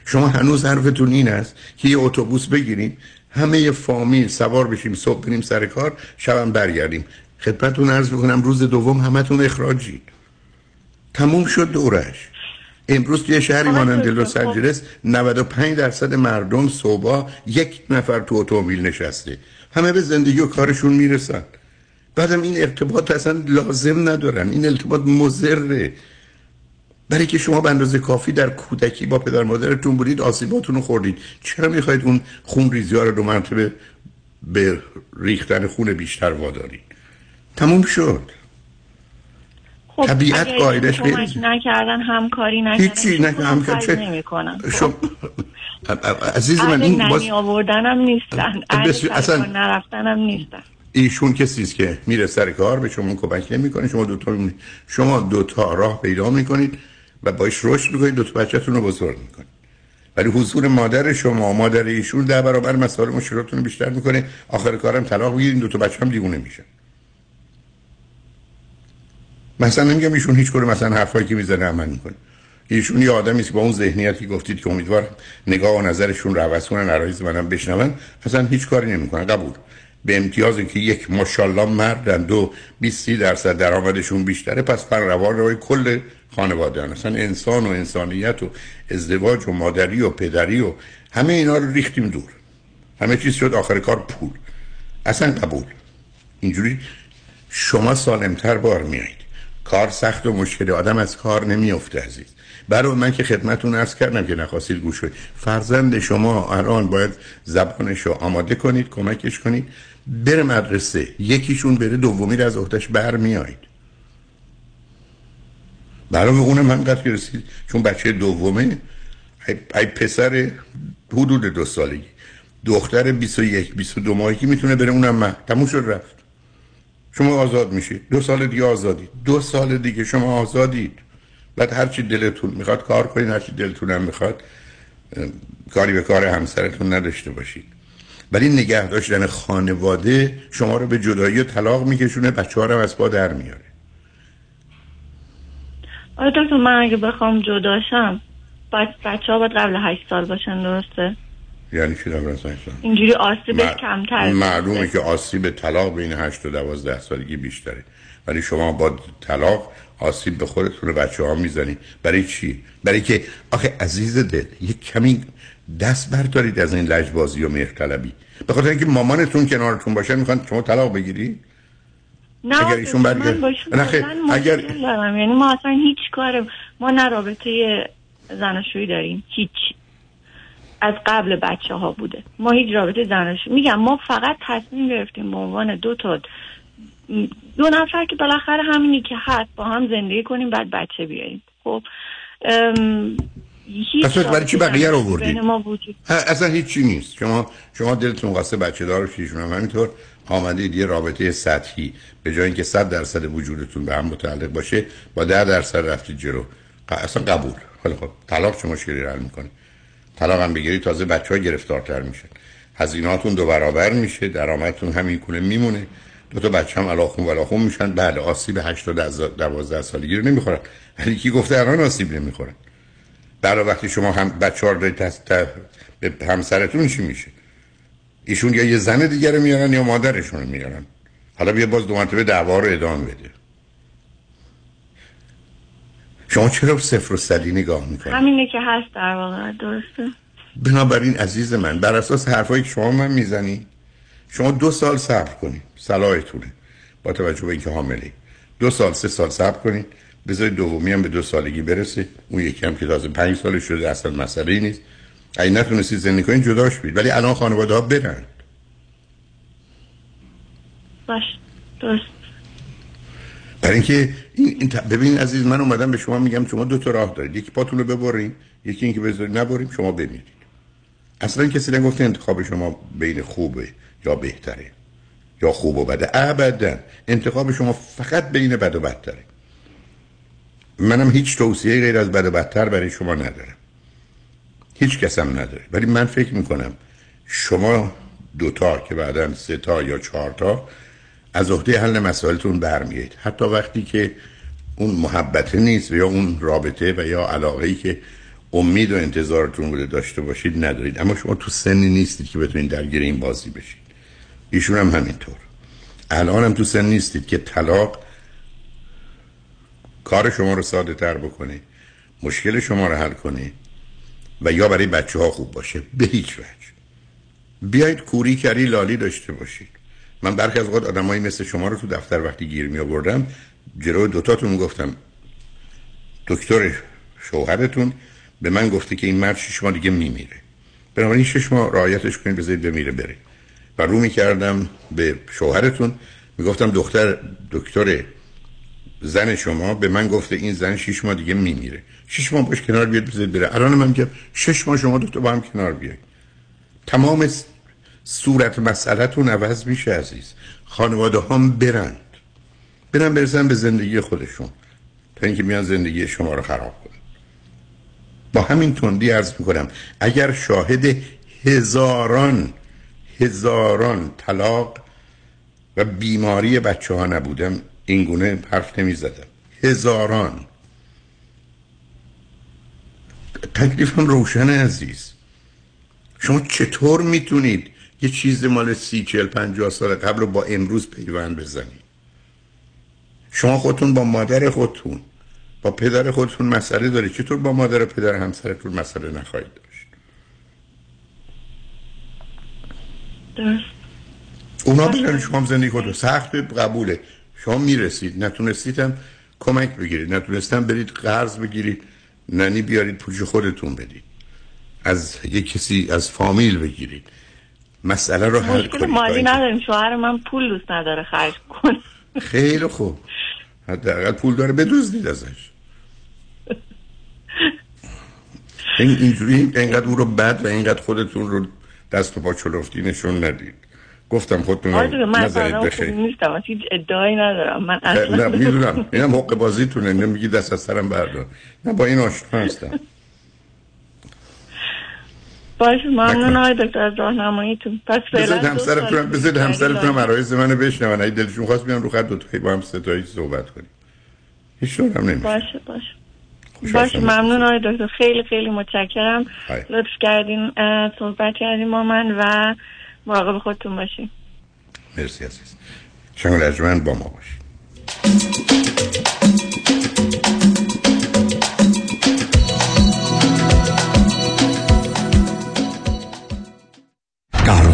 شما هنوز حرفتون این است که یه اتوبوس بگیریم همه فامیل سوار بشیم صبح بریم سر کار شبم برگردیم. خدمتتون عرض می‌کنم روز دوم همتون اخراجید تموم شد دورش. امروز توی شهری مانند لس آنجلس 95 درصد مردم صبح یک نفر تو اتومبیل نشسته. همه به زندگی و کارشون می‌رسن. بعدم این ارتباط اصلا لازم ندارن. این ارتباط مزره برای که شما به اندازه کافی در کودکی با پدر مادرتون بودید آسیباتون رو خوردید. چرا می‌خواید اون خون ریزی ها رو دو مرتبه به ریختن خون بیشتر وادارید؟ تموم شد. خب طبیعت قاعدش کمک نکردن همکاری نکردن هیچی نکردن، همکاری نمی‌کنن. شما عزیز من این باز آوردنم نیستن. اصلا- کار نرفتنم نیستن. ایشون کسی است که میره سر کار به شما کمک نمی‌کنه. شما دو تا. شما دو تا راه پیدا می‌کنید. و باش رشد می‌کنید دو تا بچه‌تون رو بزرگ می‌کنید. ولی حضور مادر شما مادر ایشون ده برابر مسائل مشکلاتتون بیشتر می‌کنه. آخر کارم طلاق بگیرین دو تا بچه هم دیوونه میشن. مثلا نمیگم ایشون هیچ کدوم مثلا حرفایی که می‌زنه عمل می‌کنه. ایشون یه آدمی است با اون ذهنیتی گفتید که امیدوارم نگاه و نظرشون رو عوض کنن عرایز منم بشنون. اصلا هیچ کاری نمی‌کنن قبول. به امتیاز که یک ماشاءالله مردن دو 20 درصد درآمدشون بیشتره پس پر روان روی کل خانواده هن. اصلا انسان و انسانیت و ازدواج و مادری و پدری و همه اینا رو ریختیم دور. همه چیز شد آخر کار پول. اصلا قبول. اینجوری شما سالمتر بار میایید. کار سخت و مشکل آدم از کار نمیافته عزیز. برای من که خدمتون عرض کردم که نخواستید گوش کنید فرزند شما الان باید زبانش رو آماده کنید کمکش کنید. بره مدرسه یکیشون بره دومی رو از عهدهش بر میایید برای اونم همقدر که رسید چون بچه دومه؟ ای, پسر حدود دو سالگی. دختر 21 22 ماهگی می‌تونه بره اونم من. تموم شد رفت. شما آزاد میشید دو سال دیگه آزادید دو سال دیگه شما آزادید. بعد هر چی دلتون می‌خواد کار کنید هر چی دلتون هم می‌خواد کاری به کار همسرتون نداشته باشید. ولی نگه داشتن خانواده شما رو به جدایی و طلاق میکشونه بچه ها رو از پا در میاره آره دکتر من اگه بخوام جداشم بچه ها باید قبل هشت سال باشن درسته؟ یعنی چی قبل از هشت سال؟ اینجوری آسیبش مع- کمتر معلومه که آسیب طلاق بین 8 و 12 سالگی بیشتره. ولی شما با طلاق آسیب به خودتون بچه ها می‌زنید برای چی؟ برای که آخه عزیز دل یک کمی دست بردارید از این لجبازی و مهرطلبی. به خاطر اینکه مامانتون کنارتون باشه می‌خوان شما طلاق بگیری نه اگر ایشون من برگرد- نه اصلا اگر- دارم. یعنی ما اصلا هیچ کار ما نه رابطه زناشویی داریم. هیچ. از قبل بچه ها بوده. ما هیچ رابطه زناشویی میگم ما فقط تصمیم گرفتیم به عنوان دو تا دو نفر که بالاخره همینی که هست با هم زندگی کنیم بعد بچه بیاریم. خب ام، هیچ پس برای چی بقیه رو آوردید؟ اصلا هیچی نیست. شما شما دلتون قصد بچه دار شیشون هم همینطور آمدید یه رابطه سطحی. به جای اینکه 100 درصد وجودتون به هم متعلق باشه با 10 درصد رفتید جلو. اصلا قبول. خیلی خب طلاق چه مشکلی حل می‌کنه. طلاق هم بگیری تازه بچه ها گرفتارتر میشن. هزینهاتون دو برابر میشه درآمدتون همین کنه میمونه. دو تا بچه هم الاخون ولاخون میشن. بعد آسیب 8 تا 12 سالگی رو نمی‌خورن. ولی کی گفته الان آسیب نمی‌خورن؟ برای وقتی شما هم بچه ها به همسرتون چی میشه؟ ایشون یا یه زن دیگر رو میارن یا مادرشون رو میارن. حالا بیا باز دو مرتبه دعوا رو ادامه بده. شما چرا صفر و صدی نگاه می‌کنید همینه که هست در واقع درسته. بنابراین عزیز من بر اساس حرفایی که شما من می‌زنی شما دو سال صبر کنید صلاحتونه با توجه به اینکه حامله. دو سال سه سال صبر کنید بذارید دومی هم به دو سالگی برسه اون یکی هم که تازه پنج سال شده اصلا مسئله نیست. اگه نتونستید زندگی کنید جداش بید. ولی الان خانواده ها برن. باش درست. برای اینکه این, ببین عزیز من اومدم به شما میگم شما دو تا راه دارید. یکی پاتون رو ببرین یکی اینکه بذارید نبریم شما بمیرید. اصلا کسی نگفته انتخاب شما بین خوبه یا بهتره یا خوب و بده. ابدا انتخاب شما فقط بین بد و بدتره. منم هیچ توصیه غیر از بد و بدتر برای شما ندارم. هیچ کسم نداره. ولی من فکر می‌کنم شما دوتا که بعدا سه تا یا چهار تا از عهده حل مسائلتون برمیایید حتی وقتی که اون محبته نیست و یا اون رابطه و یا علاقه ای که امید و انتظارتون بوده داشته باشید ندارید. اما شما تو سنی نیستید که بتونید درگیر این بازی بشید. ایشون هم همینطور. الانم تو سن نیستید که طلاق کار شما رو ساده تر بکنه مشکل شما رو حل کنه. و یا برای بچه ها خوب باشه؟ به هیچ وجه. بیایید کوری کری لالی داشته باشید. من برخی از اوقات آدمایی مثل شما رو تو دفتر وقتی گیر می آوردم جلو دوتاتون گفتم دکتر شوهرتون به من گفته که این مرد شش ماه دیگه میمیره. بنابراین شش ماه رعایتش کنید بذارید بمیره بره. و رو می‌کردم به شوهرتون. می‌گفتم دختر دکتر زن شما به من گفته این زن شش ماه دیگه میمیره. شش ماه باش کنار بیاد بذارید بره. الان من میگم شش ماه شما دکتر با هم کنار بیاید تمام صورت مسئلهتون عوض میشه عزیز. خانواده هم برند. برن برسن به زندگی خودشون. تا اینکه میان زندگی شما رو خراب کنن. با همین تندی عرض می‌کنم اگر شاهد هزاران هزاران طلاق و بیماری بچه ها نبودم این گونه حرف نمی زدم هزاران. تکلیفم روشن عزیز. شما چطور می‌تونید یه چیز مال سی چل پنجاه سال قبل رو با امروز پیوند بزنید؟ شما خودتون با مادر خودتون با پدر خودتون مسئله دارید. چطور با مادر و پدر همسرتون مسئله نخواهید داشت؟ درست. اونا بگن شما هم زندگی خودتون. سخت قبوله. شما می‌رسید نتونستید هم کمک بگیرید. نتونستم برید قرض بگیرید. ننی بیارید پوچ خودتون بدید. از یک کسی از فامیل بگیرید. مسئله رو حل مشکل کنید. مالی نداریم. شوهر من پول دوست نداره خرج کنه. خیلی خوب. حداقل پول داره بدزدید ازش. این اینجوری اینقدر او رو بد و اینقدر خودتون رو دست و پا چلفتی نشون ندید. گفتم خودتون آره رو من نذارید بخیر. نیستم هیچ ادعایی ندارم. من نه اصلا می‌دونم. اینم حق بازیتونه نمیگی دست از سرم بردار. نه با این آشنا هستم. باشه ممنون آقای دکتر از راهنماییتون. پس بذارید فعلا دو همسرتون سال بذارید پیش همسرتون کردی عرایز منو بشنون. اگه دلشون خواست بیان رو خط دو تایی با هم ستایی صحبت کنیم. هیچ هم نمیشه. باشه باشه. باشه. ممنون آقای دکتر. خیلی خیلی متشکرم. لطف کردین صحبت کردین با من و مراقب خودتون باشین. مرسی عزیز. شنگ با ما باشید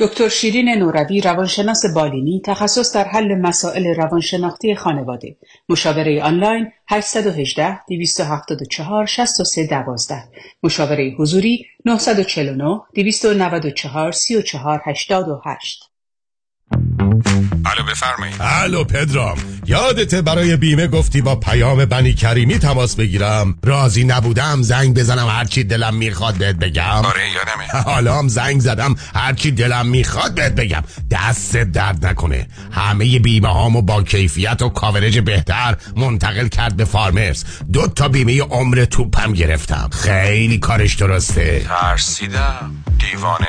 دکتر شیرین نوروی روانشناس بالینی تخصص در حل مسائل روانشناختی خانواده. مشاوره آنلاین 818 274 63 12 مشاوره حضوری 949 294 34 88 الو بفرمایید. الو پدرام. یادته برای بیمه گفتی با پیام بنی کریمی تماس بگیرم؟ راضی نبودم زنگ بزنم هرچی دلم می‌خواد بهت بگم. آره یادمه. حالا هم زنگ زدم هرچی دلم می‌خواد بهت بگم. دست درد نکنه. همه بیمه هامو با کیفیت و کاورج بهتر منتقل کرد به فارمرز. دو تا بیمه عمر توپم گرفتم. خیلی کارش درسته. ترسیدم. دیوانه.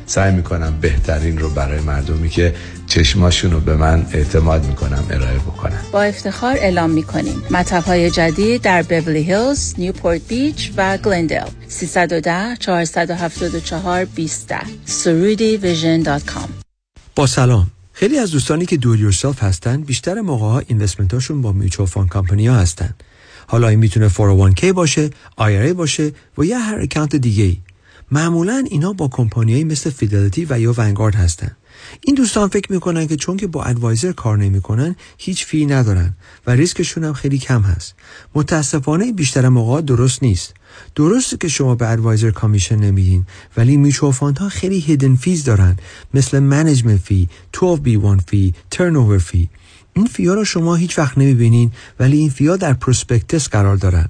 سعی می‌کنم بهترین رو برای مردمی که چشماشون رو به من اعتماد می‌کنم ارائه بکنم با افتخار اعلام می‌کنیم. مطب های جدید در بورلی هیلز، نیوپورت بیچ و گلندل 310 474 20 Soroudi Vision dot com. با سلام. خیلی از دوستانی که do it yourself هستن بیشتر موقع ها investment اشون با mutual fund company ها هستن. حالا این می‌تونه 401k باشه IRA باشه و یا هر account دیگه ای معمولا اینا با کمپانیایی مثل Fidelity و یا Vanguard هستن. این دوستان فکر می‌کنن که چون که با advisor کار نمی‌کنن هیچ fee ندارن و ریسکشون هم خیلی کم هست. متاسفانه بیشتر موقع درست نیست. درسته که شما به advisor commission نمیدین ولی میچو ها خیلی hidden fees دارن. مثل management fee 12B1 fee turn fee این fee ا رو شما هیچ وقت نمی‌بینین ولی این fee ا در prospectus قرار دارن.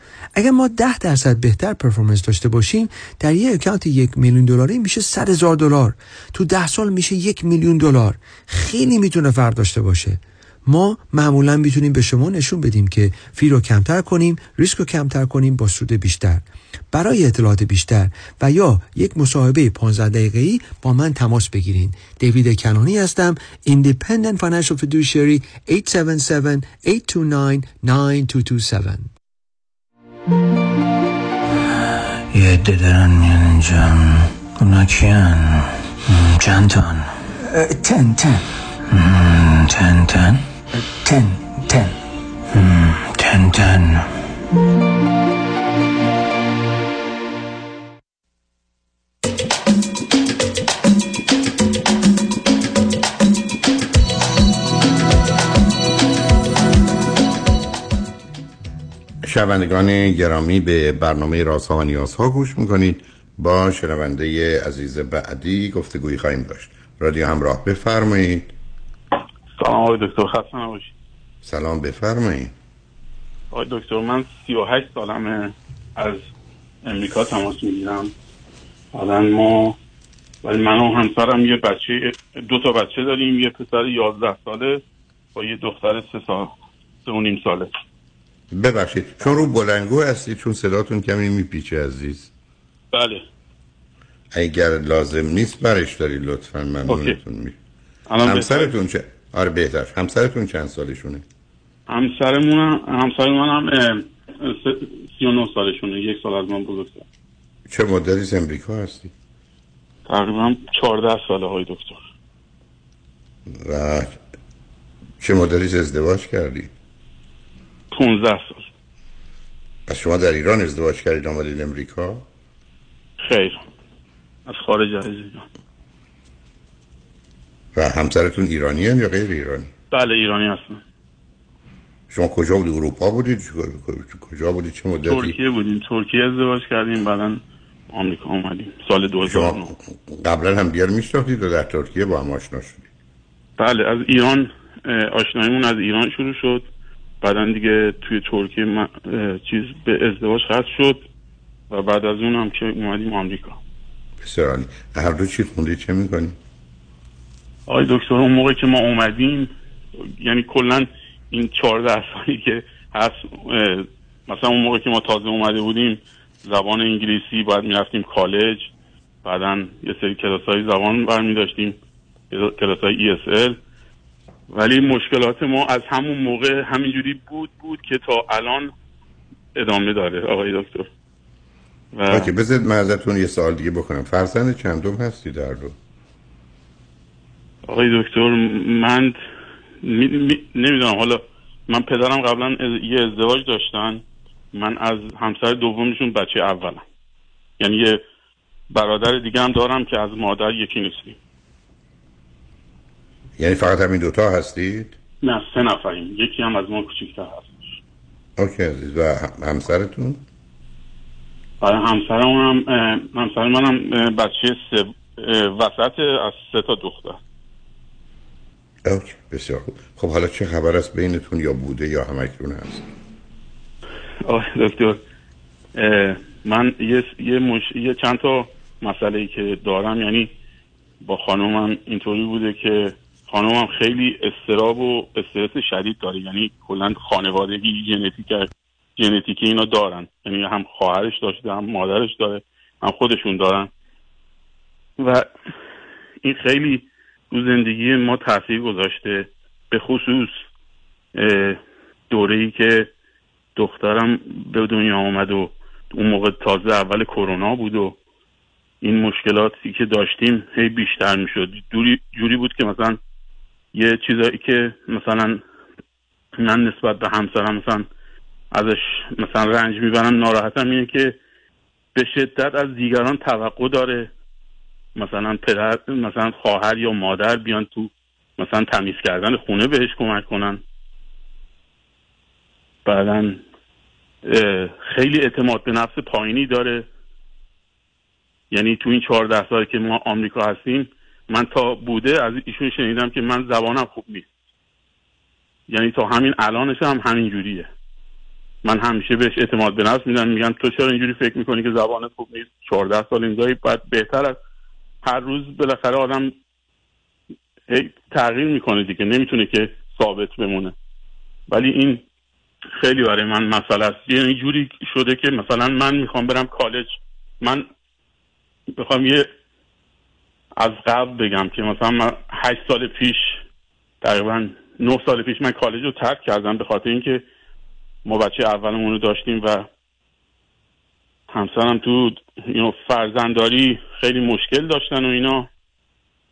اگر ما ده درصد بهتر performance داشته باشیم در یک اکانت یک میلیون دلاری میشه صد هزار دلار. تو ده سال میشه یک میلیون دلار. خیلی می‌تونه فرق داشته باشه. ما معمولا می‌تونیم به شما نشون بدیم که فی رو کمتر کنیم ریسک رو کمتر کنیم با سود بیشتر. برای اطلاعات بیشتر و یا یک مصاحبه 15 دقیقه‌ای با من تماس بگیرین. دیوید کنانی هستم Independent Financial Fiduciary 877 829 9227 یه عده دارن میان اینجا اونا کیان چند تن تن تن تن تن تن تن تن تن شنوندگان گرامی به برنامه رازها و نیازها گوش می‌کنید. با شنونده عزیز بعدی گفتگویی خواهیم داشت. رادیو همراه بفرمایید. سلام آقای دکتر خسته نباشید. سلام بفرمایید. آقای دکتر من 38 سالمه. از امریکا تماس می‌گیرم. حالا ما ولی من و همسرم یه بچه دو تا بچه داریم. یه پسر 11 ساله با یه دختر سه سال سه و نیم ساله. ببخشید چون رو بلنگو هستید چون صداتون کمی میپیچه عزیز. بله. اگر لازم نیست برش داری لطفا ممنونتون می همسرتون چه؟ آره بهتر. همسرتون چند سالشونه؟ همسرمون همسر من هم 39 سالشونه. یک سال از من بزرگتر. چه مدتی از امریکا هستی؟ تقریبا 14 ساله های دکتر. و چه مدتی ازدواج کردی؟ 15 سال. از شما در ایران ازدواج کردید آمدید امریکا؟ خیر. از خارج از ایران. و همسرتون ایرانی هم یا غیر ایرانی؟ بله ایرانی هستم شما کجا بودید اروپا بودید؟ کجا بودید؟ چه مدتی؟ ترکیه بودیم. ترکیه ازدواج کردیم بعدا آمریکا آمدیم سال 2009 قبلا هم دیگر میشناختید و در ترکیه با هم آشنا شدید؟ بله از ایران آشنایمون از ایران شروع شد. بعدا دیگه توی ترکیه چیز به ازدواج ختم شد و بعد از اون هم که اومدیم آمریکا. بسیار هر دو چی خوندید چه می‌کنیم آی دکتر اون موقع که ما اومدیم یعنی کلا این چهارده سالی که هست مثلا اون موقع که ما تازه اومده بودیم زبان انگلیسی باید می‌رفتیم کالج بعدا یه سری کلاس های زبان برمی داشتیم کلاس های ESL ولی مشکلات ما از همون موقع همینجوری بود بود که تا الان ادامه داره آقای دکتر. و اوکی بذارید من ازتون یه سوال دیگه بکنم. فرزند چندم هستی در رو؟ آقای دکتر من می... می... نمی‌دونم. حالا من پدرم قبلا از- یه ازدواج داشتن. من از همسر دومشون بچه اولم. یعنی یه برادر دیگه هم دارم که از مادر یکی نیستیم. یعنی فقط همین دوتا هستید؟ نه سه نفریم. یکی هم از ما کوچیک‌تر هست اوکی عزیز و هم- همسرتون؟ برای همسرم هم همسر منم بچه سه وسط از سه تا دختر. اوکی بسیار خوب. خب حالا چه خبر است بینتون یا بوده یا همکنون هست؟ آقای دکتر من یه یه, مش... یه چند تا مسئله ای که دارم یعنی با خانومم اینطوری بوده که خانومم خیلی استراب و استرس شدید داره. یعنی کلا خانوادگی ژنتیک ژنتیکی اینا دارن. یعنی هم خواهرش داشته هم مادرش داره هم خودشون دارن. و این خیلی رو زندگی ما تاثیر گذاشته. به خصوص دوره که دخترم به دنیا آمد و اون موقع تازه اول کرونا بود و این مشکلاتی که داشتیم هی بیشتر می‌شد. جوری, جوری بود که مثلا یه چیزایی که مثلا من نسبت به همسرم مثلا ازش مثلا رنج می‌برم ناراحتم اینه که به شدت از دیگران توقع داره مثلا پدر مثلا خواهر یا مادر بیان تو مثلا تمیز کردن خونه بهش کمک کنن. بعدا خیلی اعتماد به نفس پایینی داره. یعنی تو این چهارده سال که ما آمریکا هستیم من تا بوده از ایشون شنیدم که من زبانم خوب نیست. یعنی تا همین الانش هم همین جوریه من همیشه بهش اعتماد به نفس میدم میگم تو چرا اینجوری فکر می‌کنی که زبانت خوب نیست؟ چهارده سال اینجایی باید بهتر از هر روز بالاخره آدم تغییر می‌کنه دیگه نمی‌تونه که ثابت بمونه. ولی این خیلی برای من مسئله است. یعنی جوری شده که مثلا من می‌خوام برم کالج. من می‌خوام یه از قبل بگم که مثلا من هشت سال پیش تقریبا نه سال پیش من کالج رو ترک کردم به خاطر اینکه ما بچه اولمون رو داشتیم و همسرم تو اینو فرزندداری خیلی مشکل داشتن و اینا.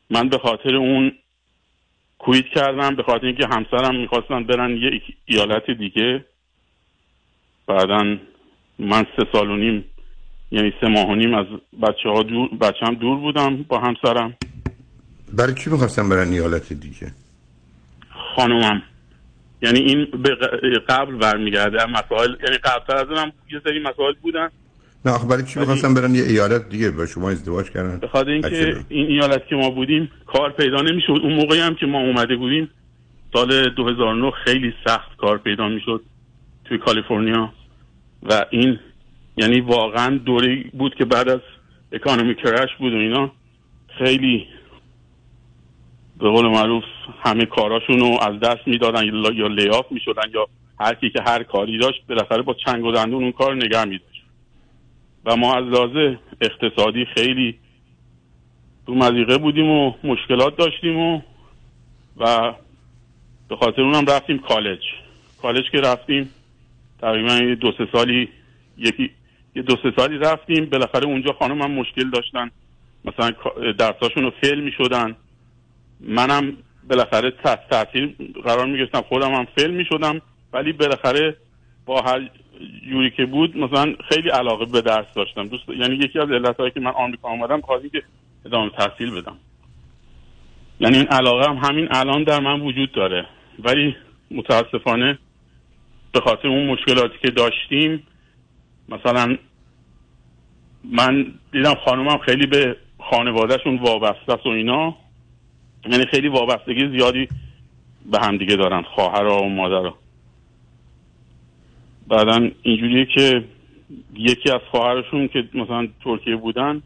من به خاطر اون کویت کردم به خاطر اینکه همسرم می‌خواستن برن یه ایالت دیگه. بعدا من سه سال و نیم یعنی سه ماه و نیم از بچه ها دور بچه هم دور بودم با همسرم. برای چی می‌خواستم برن ایالت دیگه؟ خانومم. یعنی این به قبل برمیگرده. مسائل یعنی قبل از اونم یه سری مسائل بودن. نه آخه برای چی می‌خواستم برن یه ایالت دیگه؟ با شما ازدواج کردن. به خاطر اینکه این ایالت که ما بودیم کار پیدا نمی‌شد. اون موقعی هم که ما اومده بودیم سال 2009 خیلی سخت کار پیدا می‌شد توی کالیفرنیا. و این یعنی واقعا دوره بود که بعد از اکانومی کرش بود و اینا خیلی به قول معروف همه کاراشون رو از دست می‌دادن یا یا لیاف می‌شدن یا هر کی که هر کاری داشت بالاخره با چنگ و دندون اون کار نگه میداشت. و ما از لحاظ اقتصادی خیلی تو مضیقه بودیم و مشکلات داشتیم و و به خاطر اونم رفتیم کالج. کالج که رفتیم تقریبا دو سه سالی یکی یه دو سه سالی رفتیم. بالاخره اونجا خانم هم مشکل داشتن. مثلا درساشون رو فیل می شدن منم بالاخره تحت تاثیر قرار می گرفتم خودم هم فیل می شدم ولی بالاخره با هر جوری که بود مثلا خیلی علاقه به درس داشتم. دوست یعنی یکی از علتهایی که من آمریکا آمدم خواهی که ادامه تحصیل بدم. یعنی این علاقه هم همین الان در من وجود داره. ولی متاسفانه به خاطر اون مشکلاتی که داشتیم مثلا من دیدم خانومم خیلی به خانوادهشون وابسته است و اینا. یعنی خیلی وابستگی زیادی به همدیگه دارن خواهرها و مادرها بعدا اینجوریه که یکی از خواهرشون که مثلا ترکیه بودن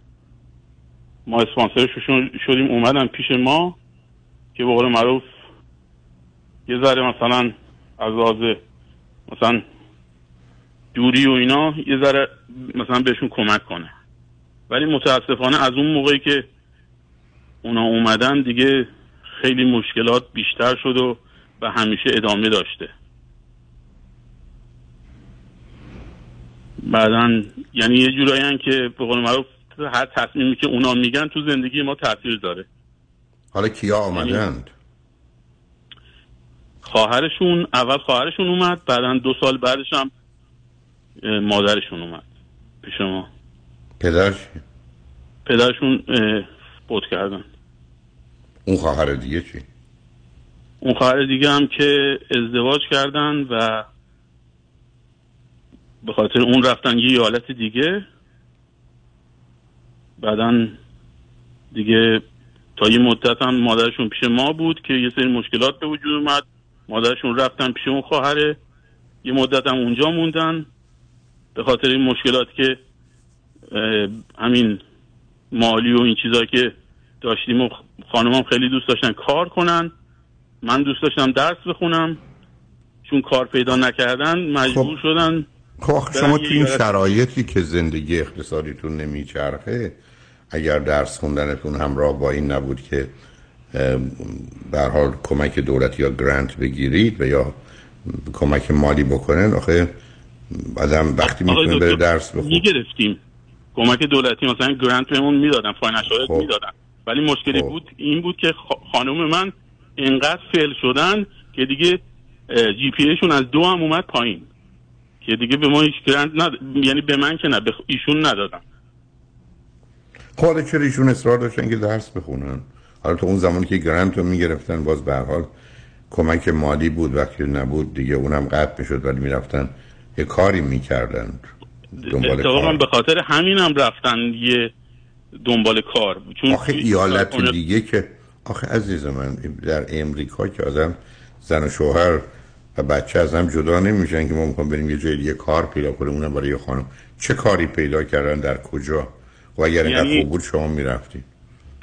ما اسپانسرشون شدیم اومدن پیش ما که به قول معروف یه ذره مثلا از لحاظ مثلا دوری و اینا یه ذره مثلا بهشون کمک کنه. ولی متاسفانه از اون موقعی که اونا اومدن دیگه خیلی مشکلات بیشتر شد و و همیشه ادامه داشته. بعدا یعنی یه جورایی که به قول معروف هر تصمیمی که اونا میگن تو زندگی ما تاثیر داره. حالا کیا آمدند؟ خواهرشون اول خواهرشون اومد بعدا دو سال بعدش هم مادرشون اومد پیش ما. پدرش؟ پدرشون فوت کردن. اون خواهر دیگه چی؟ اون خواهر دیگه هم که ازدواج کردن و به خاطر اون رفتن یه ایالت دیگه بعدا دیگه تا یه مدت هم مادرشون پیش ما بود که یه سری مشکلات به وجود اومد. مادرشون رفتن پیش اون خواهره. یه مدت هم اونجا موندن. به خاطر این مشکلات که همین مالی و این چیزا که داشتیم و خانمم خیلی دوست داشتن کار کنن. من دوست داشتم درس بخونم. چون کار پیدا نکردن مجبور شدن خب آخه برن شما تو این شرایطی که زندگی اقتصادیتون نمیچرخه اگر درس خوندنتون همراه با این نبود که به هر حال کمک دولتی یا grant بگیرید و یا کمک مالی بکنن آخه آدم وقتی می‌تونه بره درس بخونه. می‌گرفتیم. کمک دولتی مثلا grant بهمون می‌دادن financial خب. می‌دادن. ولی مشکلی بود این بود که خانم من انقدر فیل شدن که دیگه جی پی ایشون از دو هم اومد پایین. که دیگه به ما هیچ گرانت ند... یعنی به من که نه به ایشون ندادن. خب حالا چرا ایشون اصرار داشتن که درس بخونن؟ حالا تو اون زمانی که گرانت رو می‌گرفتن باز به هر حال کمک مالی بود وقتی نبود دیگه اونم قطع می‌شد ولی می‌رفتن یه کاری می‌کردن دنبال به خاطر همینم رفتن یه دنبال کار چون آخه ایالت کارخونه- دیگه که آخه عزیز من در امریکا که آدم زن و شوهر و بچه از هم جدا نمیشن که ما می‌خوام بریم یه جای دیگه کار پیدا کنیم اونم برای یه خانم. چه کاری پیدا کردن؟ در کجا؟ و اگر یعنی- خوب بود شما می‌رفتید.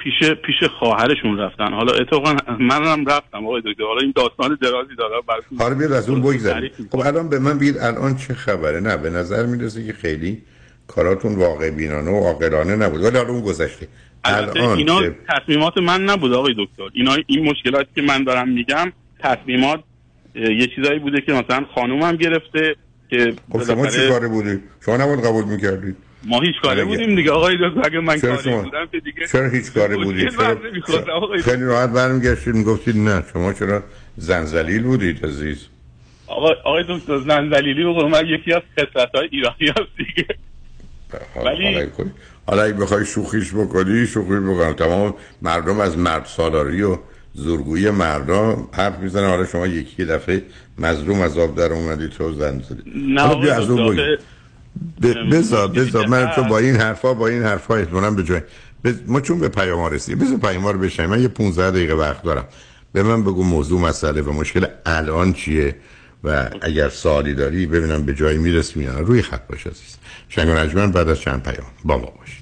پیش پیش خواهرشون رفتن. حالا اتفاقا منم رفتم آقای دکتر. حالا این داستان درازی داره براتون حالا بیاد از اون خب الان به من بگید الان چه خبره؟ نه به نظر می‌رسه که خیلی کاراتون واقع بینانه و عاقلانه نبود. ولی حالا اون گذشته. الان اینا که تصمیمات من نبود آقای دکتر. اینا این مشکلاتی که من دارم میگم تصمیمات یه چیزایی بوده که مثلا خانومم گرفته که خب شما چی کاره بودی؟ شما نباید قبول می‌کردید. ما هیچ کاره بودیم دیگه. آقای دکتر اگه من کاری شما- بودم که دیگه چرا هیچ کاره بودی مشکل چرا بر نمی‌خورد، آقای خیلی راحت برمیگشتید می‌گفتید نه شما چرا زنزلیل بودید عزیز؟ آقای آقای دکتر زنزلیلی قول من یکی از خصلت های ایرانی هست دیگه. ولی- حالا خب، اگه بخوای شوخیش بکنی شوخی بکنم. تمام مردم از مرد سالاری و زورگویی مردم حرف می‌زنن. حالا شما یکی دفعه مظلوم از آب در اومدی تو زن زدی نه از اون بذار بذار من تو با این حرفا با این حرفا احتمالاً به جای ما چون به پیام ها رسیدیم بذار پیام ها رو بشنیم من یه 15 دقیقه وقت دارم. به من بگو موضوع مسئله و مشکل الان چیه و اگر سوالی داری ببینم به جایی می‌رسیم یا. روی خط باش عزیز. شنگ و بعد از چند پیام. با ما باشید.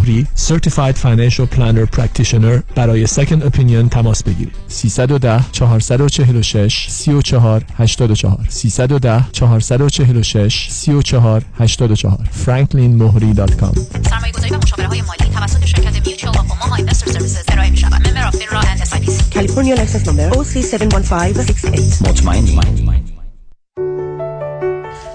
مهری Certified Financial Planner Practitioner برای Second Opinion تماس بگیرید. 310 446 34 84 310 446 34 84 franklinmohri.com سرمایه گذاری و مشاوره های مالی توسط شرکت Mutual of Omaha Investor Services ارائه می شود member of FINRA and SI California license number OC71568 مطمئنی؟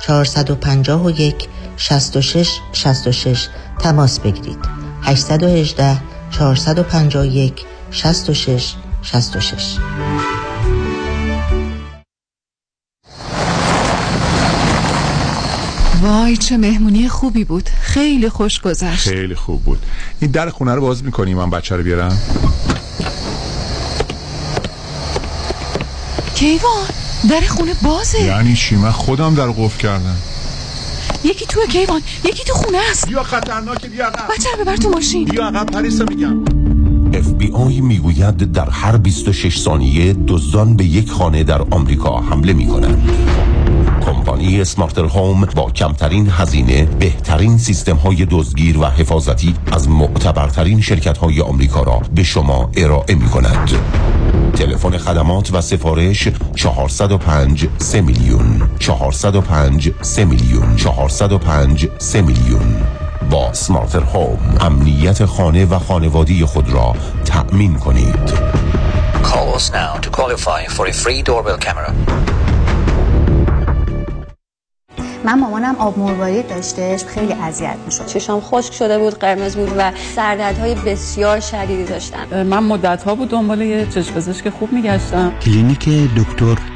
451 66 66 تماس بگیرید. 818 451 66 66 وای چه مهمونی خوبی بود. خیلی خوش گذشت. خیلی خوب بود. این در خونه رو باز می‌کنی من بچه رو بیارم؟ کیوان؟ در خونه بازه. یعنی چی؟ من خودم در قفل کردم. یکی تو کیوان یکی تو خونه است. بیا خطرناکه بیا عقب. بچه ببر تو ماشین. بیا عقب پریسا میگم. FBI می‌گوید در هر 26 ثانیه دزدان به یک خانه در آمریکا حمله می کنند. کمپانی سمارتر هوم با کمترین هزینه بهترین سیستم های دزدگیر و حفاظتی از معتبرترین شرکت های آمریکا را به شما ارائه می کند. تلفن خدمات و سفارش 405 3 میلیون 405 3 میلیون 405 3 میلیون با سمارتر هوم امنیت خانه و خانوادی خود را تأمین کنید Call us now to qualify for a free doorbell camera. من مامانم آب مروارید داشتش خیلی اذیت می‌شد. چشام خشک شده بود قرمز بود و سردردهای بسیار شدیدی داشتم من مدت ها بود دنبال یه چشم پزشک خوب میگشتم. کلینیک دکتر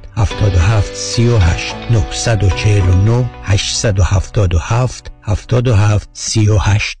77 38 949 877 77 38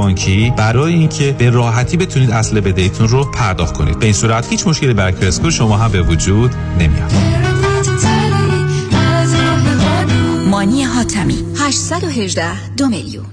بانکی برای اینکه به راحتی بتونید اصل بدهیتون رو پرداخت کنید. به این صورت هیچ مشکلی برای کرسکو شما هم به وجود نمیاد. مانی حاتمی 818 دو میلیون.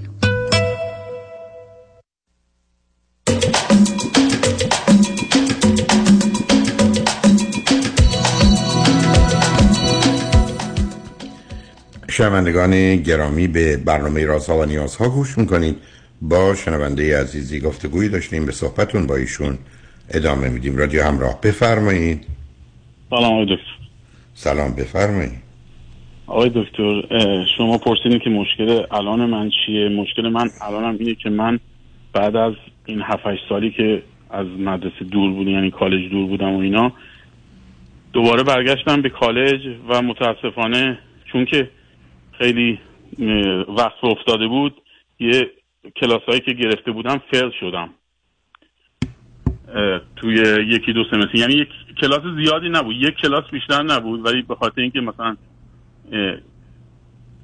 شنوندگان گرامی به برنامه رازها و نیازها گوش می‌کنید. با شنونده عزیزی گفتگویی داشتیم به صحبتون با ایشون ادامه میدیم. رادیو همراه بفرمایید. سلام آقای دکتر. سلام بفرمایید. آقای دکتر شما پرسیدین که مشکل الان من چیه؟ مشکل من الانم اینه که من بعد از این 7 سالی که از مدرسه دور بودم یعنی کالج دور بودم و اینا دوباره برگشتم به کالج و متاسفانه چون که خیلی وقت افتاده بود یه کلاس هایی که گرفته بودم فیل شدم. توی یکی دو سمستر. یعنی یک کلاس زیادی نبود. یک کلاس بیشتر نبود. ولی به خاطر اینکه مثلا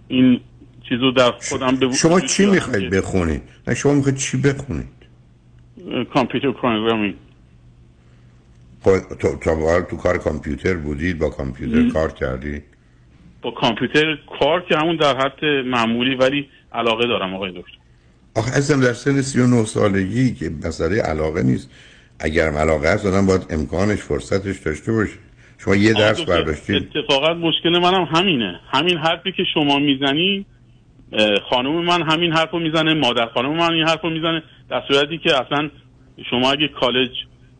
این چیزو در خودم به شما چی می‌خواید بخونید؟ نه شما می‌خواید چی بخونید؟ کامپیوتر پروگرامینگ خب تو حال تو کار کامپیوتر بودید با کامپیوتر کار کردید با کامپیوتر کار که همون در حد معمولی ولی علاقه دارم آقای دکتر. آخه ازم در سن 39 سالگی که مسئله علاقه نیست. اگرم علاقه هست آدم باید امکانش فرصتش داشته باشه. شما یه درس برداشتید. اتفاقا مشکل منم همینه. همین حرفی که شما می‌زنی خانم من همین حرفو می‌زنه مادر خانم من این حرفو می‌زنه. در صورتی که اصلا شما اگه کالج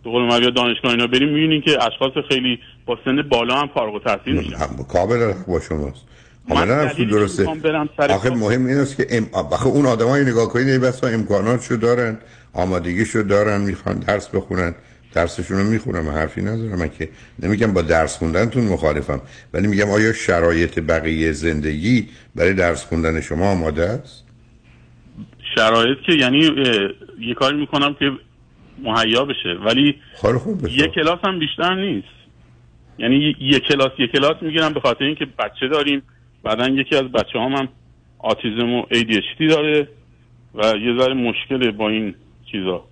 به قول یا دانشگاه اینا بریم می‌بینین که اشخاص خیلی با سن بالا هم فارغ التحصیل میشن. حق با شماست. دلیلی درسته. آخه. مهم این است که ام... آخه اون آدمای نگاه کنید بسا امکاناتشو دارن آمادگیشو دارن می‌خوان درس بخونن. درسشون رو می‌خونن من حرفی ندارم من که نمیگم با درس خوندنتون مخالفم ولی میگم آیا شرایط بقیه زندگی برای درس خوندن شما آماده است؟ شرایط که یعنی یه کاری می‌کنم که مهیا بشه. ولی خوب یه کلاس هم بیشتر نیست. یعنی یه کلاس یه کلاس می‌گیرم به خاطر اینکه بچه داریم. بعدا یکی از بچه هم, هم آتیزم و ADHD داره و یه ذره مشکله با این چیزا.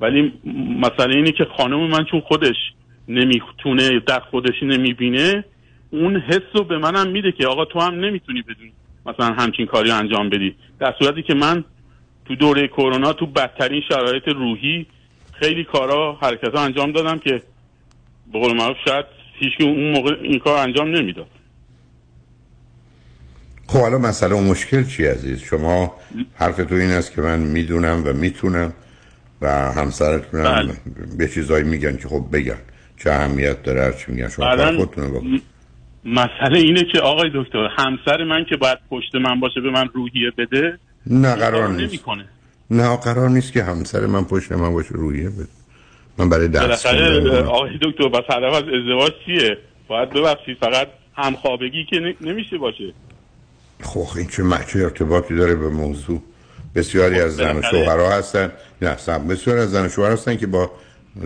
ولی مسئله اینه که خانم من چون خودش نمی‌تونه در خودش نمی‌بینه اون حس رو به منم میده که آقا تو هم نمی‌تونی بدون مثلا همچین کاری انجام بدی. در صورتی که من تو دوره کرونا تو بدترین شرایط روحی خیلی کارا حرکت ها انجام دادم که به قول معروف شاید هیچ اون موقع این کار انجام نمی‌داد. خب حالا مسئله و مشکل چی عزیز؟ شما حرف تو این است که من می‌دونم و می‌تونم و همسرتونم به چیزایی میگن که خب بگن. چه اهمیت داره هر چی میگن. شما خودتون. مسئله اینه که آقای دکتر همسر من که باید پشت من باشه به من روحیه بده نه قرار نیست. نمی‌کنه. نه قرار نیست که همسر من پشت من باشه روحیه بده. من برای درس آقای دکتر بس هدف از ازدواج چیه؟ باید ببخشید فقط همخوابگی که نمیشه باشه. خب این چه چه ارتباطی داره به موضوع؟ بسیاری از زن و شوهرها هستن. نه سب بسیاری از زن و شوهر هستن که با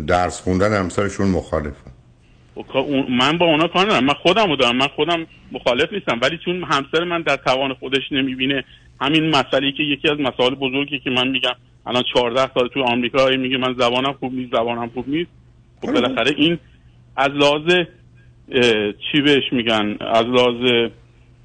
درس خوندن همسرشون مخالفن. خب من با اونا کار ندارم. من خودم رو دارم. من خودم مخالف نیستم. ولی چون همسر من در توان خودش نمی‌بینه همین مسئله که یکی از مسائل بزرگی که من میگم الان 14 سال تو آمریکا میگه من زبانم خوب نیست زبانم خوب نیست. خب. بالاخره این از لحاظ اه، چی بهش میگن؟ از لحاظ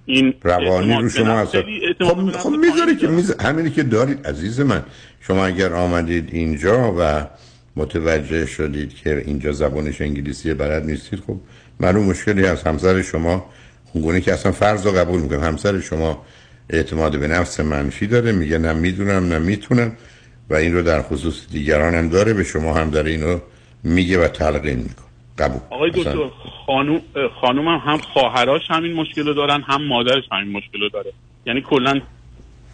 این روانی رو شما به خب, خب می‌ذاره که میز... همینی که دارید عزیز من شما اگر آمدید اینجا و متوجه شدید که اینجا زبانش انگلیسی بلد نیستید خب معلوم مشکلی از همسر شما اونگونه که اصلا فرض رو قبول می‌کنم. همسر شما اعتماد به نفس منفی داره. میگه نه می‌دونم نه می‌تونم. و این رو در خصوص دیگران هم داره. به شما هم داره اینو میگه و تلقین می‌کنه. قبول. آقای دکتر خانوم خانومم هم خواهراش همین مشکل رو دارن هم مادرش همین مشکل رو داره. یعنی کلا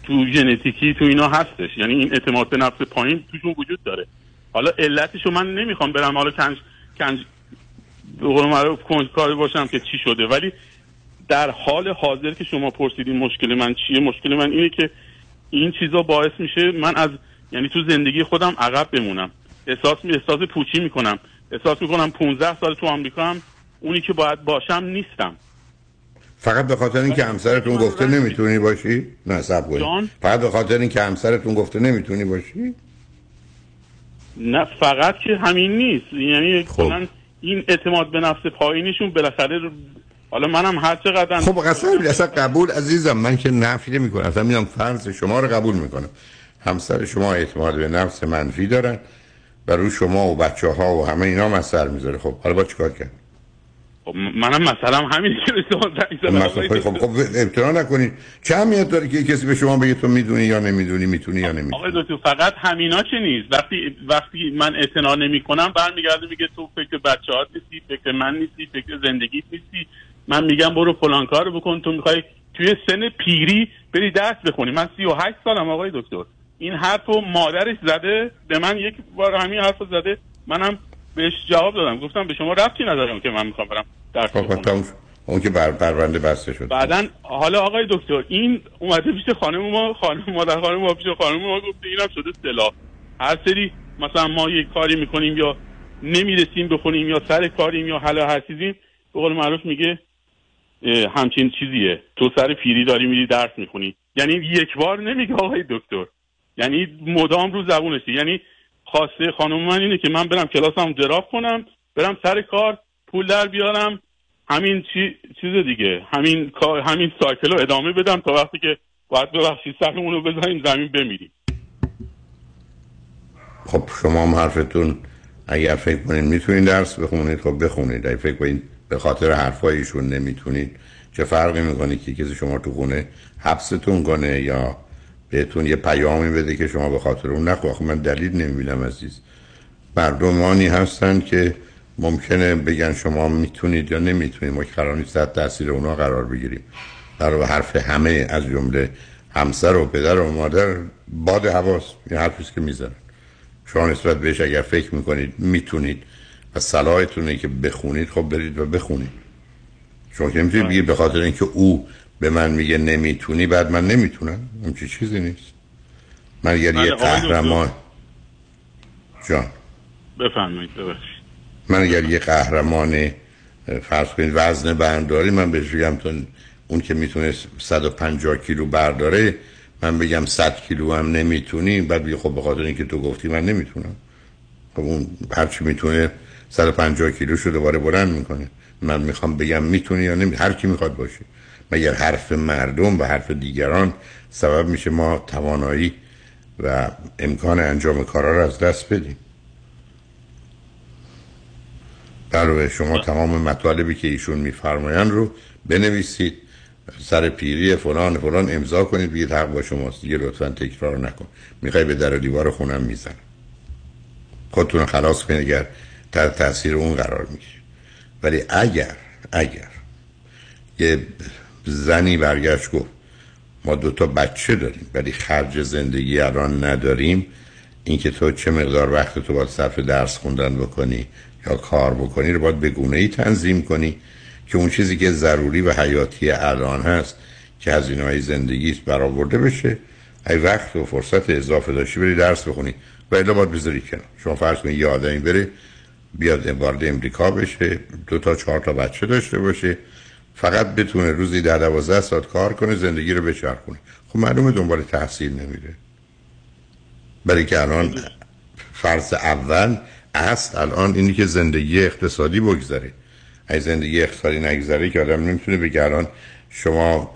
تو ژنتیکی تو اینا هستش. یعنی این اعتماد به نفس پایین توشون وجود داره. حالا علتشو من نمی‌خوام برم. حالا کنج کنج کنجکاوی باشم که چی شده. ولی در حال حاضر که شما پرسیدین مشکل من چیه مشکل من اینه که این چیزا باعث میشه من از یعنی تو زندگی خودم عقب بمونم. احساس می احساس پوچی می‌کنم. احساس می‌کنم 15 سال تو آمریکا هم اونی که باید باشم نیستم. فقط به خاطر اینکه همسرتون گفته نمی‌تونی باشی؟ نه کنید. جان؟ فقط به خاطر اینکه همسرتون گفته نمی‌تونی باشی؟ نه فقط که همین نیست. یعنی کلا این اعتماد به نفس پایینشون بالاخره حالا منم هر چقدر خب قسم اصلا قبول عزیزم من که نفی نمی کنم اصلا میام فرض شما رو قبول می‌کنم. همسر شما اعتماد به نفس منفی دارن. و رو شما و بچه ها و همه اینا مسر می‌ذاره. خب حالا با چیکار کرد؟ خب منم مثلا همین که به شما زدم. مثلا خب خب نکنید چه اهمیت داره که کسی به شما بگه تو می‌دونی یا نمی‌دونی می‌تونی یا نمی‌تونی؟ آقای دکتر فقط همینا چه نیست؟ وقتی وقتی من اعتنا نمی کنم برمیگرده میگه تو فکر بچه هات نیستی فکر من نیستی فکر زندگیت نیستی. من میگم برو فلان کار بکن. تو می‌خوای توی سن پیری بری درس بخونی. من سی و هشت سالم آقای دکتر. این حرف رو مادرش زده به من یک بار همین حرف رو زده منم بهش جواب دادم. گفتم به شما ربطی ندارم که من می‌خوام برم درس. اون که بر پرونده بسته شد. بعدا حالا آقای دکتر این اومده پیش خانم ما خانم مادر خانم ما پیش خانم ما گفته اینم شده سلاح. هر سری مثلا ما یک کاری می‌کنیم یا نمی‌رسیم بخونیم یا سر کاریم یا حالا هر چیزیم به قول معروف میگه همچین چیزیه. تو سر پیری داری میری درس می‌خونی. یعنی یک بار نمیگه آقای دکتر. یعنی مدام رو زبونشه یعنی خواسته خانم من اینه که من برم کلاسم دراپ کنم برم سر کار پول در بیارم همین چی... چیز دیگه. همین همین سایکل رو ادامه بدم تا وقتی که باید ببخشید سرمون رو بزنیم زمین بمیریم. خب شما هم حرفتون اگر فکر کنید می‌تونید درس بخونید. خب بخونید. اگر فکر کنید به خاطر حرفایشون نمی‌تونید. چه فرقی می‌کنه که کسی شما تو خونه حبستون کنه یا بهتون یه پیامی بده که شما به خاطر اون نخوا. خب من دلیل نمی‌بینم عزیز. مردمانی هستن که ممکنه بگن شما می‌تونید یا نمی‌تونید. ما قرار نیست تحت تاثیر اونا قرار بگیریم. در حرف همه از جمله همسر و پدر و مادر باد حواس این حرفی که می‌زنن. شما نسبت بهش اگر فکر می‌کنید می‌تونید. و صلاحتونه که بخونید خب برید و بخونید. شما که نمی‌تونید بگید به خاطر اینکه او به من میگه نمی‌تونی بعد من نمی‌تونم. چه چیزی نیست. من اگر بله، یه. قهرمان جان. بفرمایید ببخشید. من اگر یه قهرمان فرض کنید وزن برداری من بهش بگم تو اون که می‌تونه 150 کیلو برداره من بگم 100 کیلو هم نمی‌تونی. بعد بگه خب به خاطر اینکه تو گفتی من نمی‌تونم. خب اون هرچی می‌تونه 150 کیلو شو دوباره بلند می‌کنه. من می‌خوام بگم می‌تونی یا نمی هر کی می‌خواد باشه. مگر حرف مردم و حرف دیگران سبب میشه ما توانایی و امکان انجام کارا رو از دست بدیم. در شما تمام مطالبی که ایشون میفرمایند رو بنویسید سر پیری فلان فلان امضا کنید بگید حق با شماست. دیگه لطفا تکرار نکن. می‌خوای به در دیوار خونم می‌زنم. خودتون خلاص کنید اگر تحت تاثیر اون قرار می‌گیرید. ولی اگر اگر یه زنی برگشت گفت ما دو تا بچه داریم ولی خرج زندگی الان نداریم. اینکه تو چه مقدار وقت تو باید صرف درس خوندن بکنی یا کار بکنی رو باید به ای تنظیم کنی که اون چیزی که ضروری و حیاتی الان هست که هزینه های زندگی است برآورده بشه. ای وقت و فرصت اضافه داشتی بری درس بخونی و الا باید بذاری کنار. شما فرض کنید یه آدمی بره بیاد وارد امریکا بشه دو تا چهار تا بچه داشته باشه. فقط بتونه روزی در دوازده ساعت کار کنه زندگی رو بچرخونه. خب معلومه دنبال تحصیل نمیره. برای که الان فرض اول اصل الان اینی که زندگی اقتصادی بگذره. از زندگی اقتصادی نگذره که آدم نمی‌تونه بگه الان شما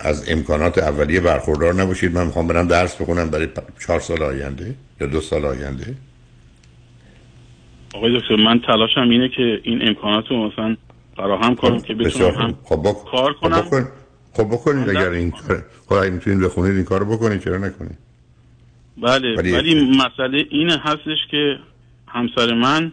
از امکانات اولیه برخوردار نباشید من می‌خوام برم درس بخونم برای چهار سال آینده یا دو سال آینده. آقای دکتر من تلاشم اینه که این امکانات رو مثلا فراهم کنم که بتونم هم. خب بک- کار خب کنم بکن- خب بکنید اگر این کار خب اگه می‌تونید بخونید این کارو بکنید چرا نکنید؟ بله ولی- ولی, مسئله این هستش که همسر من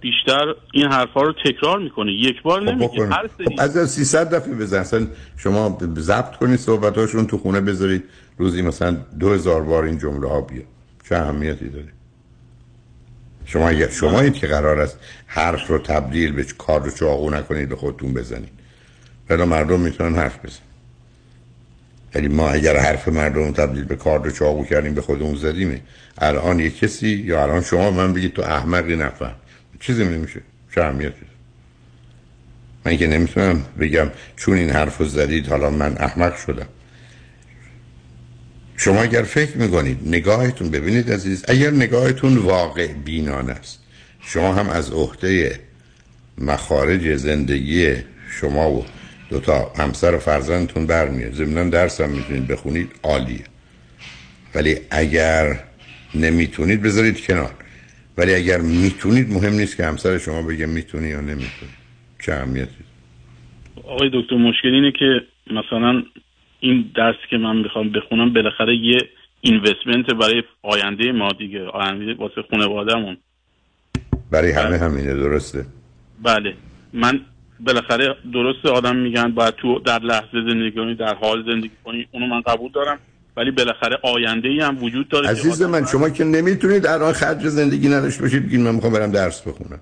بیشتر این حرفا رو تکرار می‌کنه. یک بار نمیگه بکنید. هر سری. خب از 300 دفعه بزن. اصلا شما ضبط کنید صحبتاشون تو خونه بذارید. روزی مثلا 2000 بار این جمله ها بیاد. چه اهمیتی داره؟ شما شما که قرار است حرف رو تبدیل به کار رو چاقو نکنید به خودتون بزنید. ولی مردم می‌تونن حرف بزنن. یعنی ما اگر حرف مردم رو تبدیل به کار رو چاقو کردیم به خودمون زدیمه. الان یه کسی یا الان شما من بگید تو احمقی نفهم. چیزی نمیشه. چه اهمیتی؟ من که نمی‌تونم بگم چون این حرف رو زدید حالا من احمق شدم. شما اگر فکر می‌کنید نگاهتون ببینید عزیز اگر نگاهتون واقع بینان است شما هم از عهده مخارج زندگی شما و دو تا همسر و فرزندتون برمیاد. ضمنا درس هم می‌تونید بخونید عالیه. ولی اگر نمی‌تونید بذارید کنار. ولی اگر می‌تونید مهم نیست که همسر شما بگه می‌تونی یا نمی‌تونی. چه اهمیتی؟ آقای دکتر مشکل اینه که مثلا این درسی که من می‌خوام بخونم بالاخره یه اینوستمنت برای آینده ما دیگه آینده واسه خانوادهمون. برای همه همینه درسته؟ بله. من بالاخره درسته آدم میگن باید تو در لحظه زندگی کنی در حال زندگی کنی اونو من قبول دارم. ولی بالاخره آینده ای هم وجود داره عزیز من شما که نمی‌تونید الان خرج زندگی نداشته باشید بگید من می‌خوام برم درس بخونم.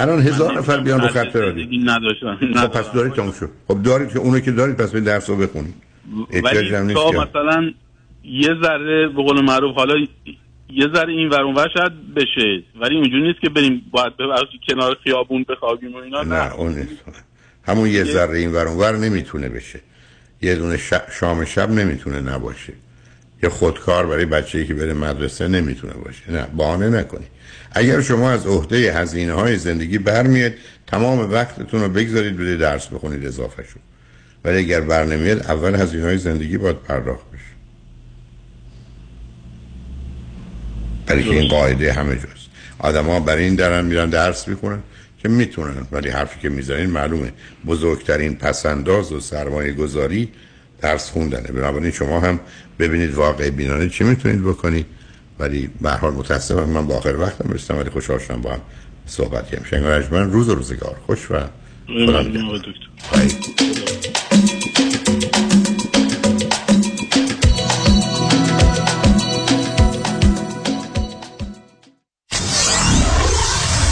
الان هزار نفر بیان رو خط رادیو. نداشتم. خب پس دارید تموم شد. خب دارید که اونو که دارید پس به درس رو بخونید. ولی تا مثلا یه ذره به قول معروف حالا یه ذره این ور اونور شاید بشه ولی اینجوری نیست که بریم باید ببرش کنار خیابون بخوابیم و اینا نه. اون نیست. همون یه ذره این ور اونور نمی‌تونه بشه. یه دونه ش- شام شب نمی‌تونه نباشه. یه خودکار برای بچه‌ای که بره مدرسه نمی‌تونه باشه. نه بهانه نکنی. اگر شما از عهده هزینه های زندگی برمیاد تمام وقتتون رو بگذارید بده درس بخونید اضافه شد. ولی اگر بر نمیاد اول هزینه های زندگی باید پرداخت بشه. برای که این قاعده همه جاست. آدم ها برای این درن میرن درس می‌کنن که می‌تونن. ولی حرفی که می‌زنین معلومه. بزرگترین پسنداز و سرمایه گذاری درس خوندنه. بنابراین شما هم ببینید واقع بینانه چی می‌تونید بکنید. ولی به حال متاسفم من با آخر وقتم رسیدم ولی خوشحال شدم با هم صحبت کردیم. شنگ من روز و روزگار. خوش و خدا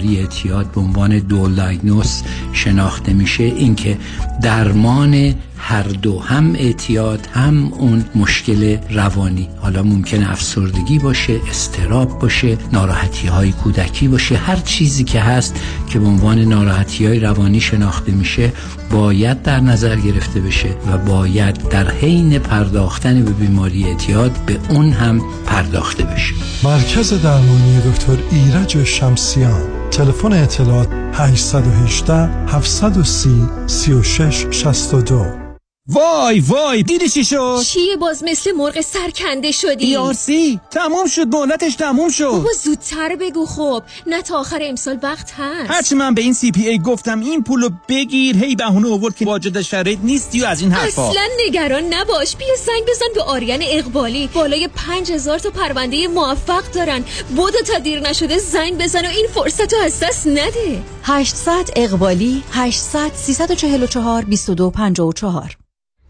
اعتیاد به عنوان دول شناخته میشه این که درمان هر دو هم اعتیاد هم اون مشکل روانی. حالا ممکنه افسردگی باشه استراب باشه ناراحتی های کودکی باشه هر چیزی که هست که به عنوان ناراحتی های روانی شناخته میشه باید در نظر گرفته بشه و باید در حین پرداختن به بیماری اعتیاد به اون هم پرداخته بشه. مرکز درمانی دکتر ایرج شمسیان تلفن اطلاعات 818 730 36 62 وای وای دیدی چی شد؟ چیه باز مثل مرغ سرکنده شدی. ERC تمام شد مهلتش تموم شد. بابا زودتر بگو خب. نه تا آخر امسال وقت هست. هرچی من به این سی پی ای گفتم این پولو بگیر. هی بهونه آورد که واجد شرایط نیستی و از این حرفا. اصلا نگران نباش. بیا سنگ بزن به آریان اقبالی. بالای پنج هزار تا پرونده موفق دارن. بودو تا دیر نشده زنگ بزن و این فرصت رو از دست نده. 800 اقبالی 800 344 22 54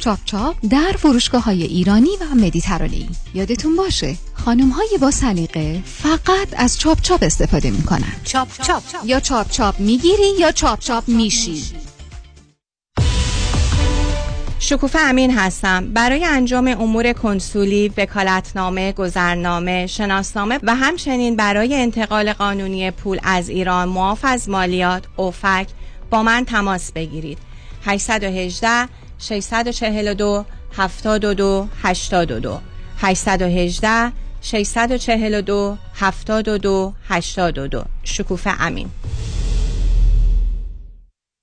چاپ چاپ در فروشگاه های ایرانی و مدیترانه‌ای. یادتون باشه خانم های با سلیقه فقط از چاپ چاپ استفاده می‌کنن. چاپ چاپ. یا چاپ چاپ می‌گیری یا چاپ چاپ میشی. شکوفه امین هستم. برای انجام امور کنسولی، وکالتنامه، گذرنامه، شناسنامه و همچنین برای انتقال قانونی پول از ایران معاف از مالیات، اوفک با من تماس بگیرید. 818 642 72 82 818 642 72 82 شکوفه امین.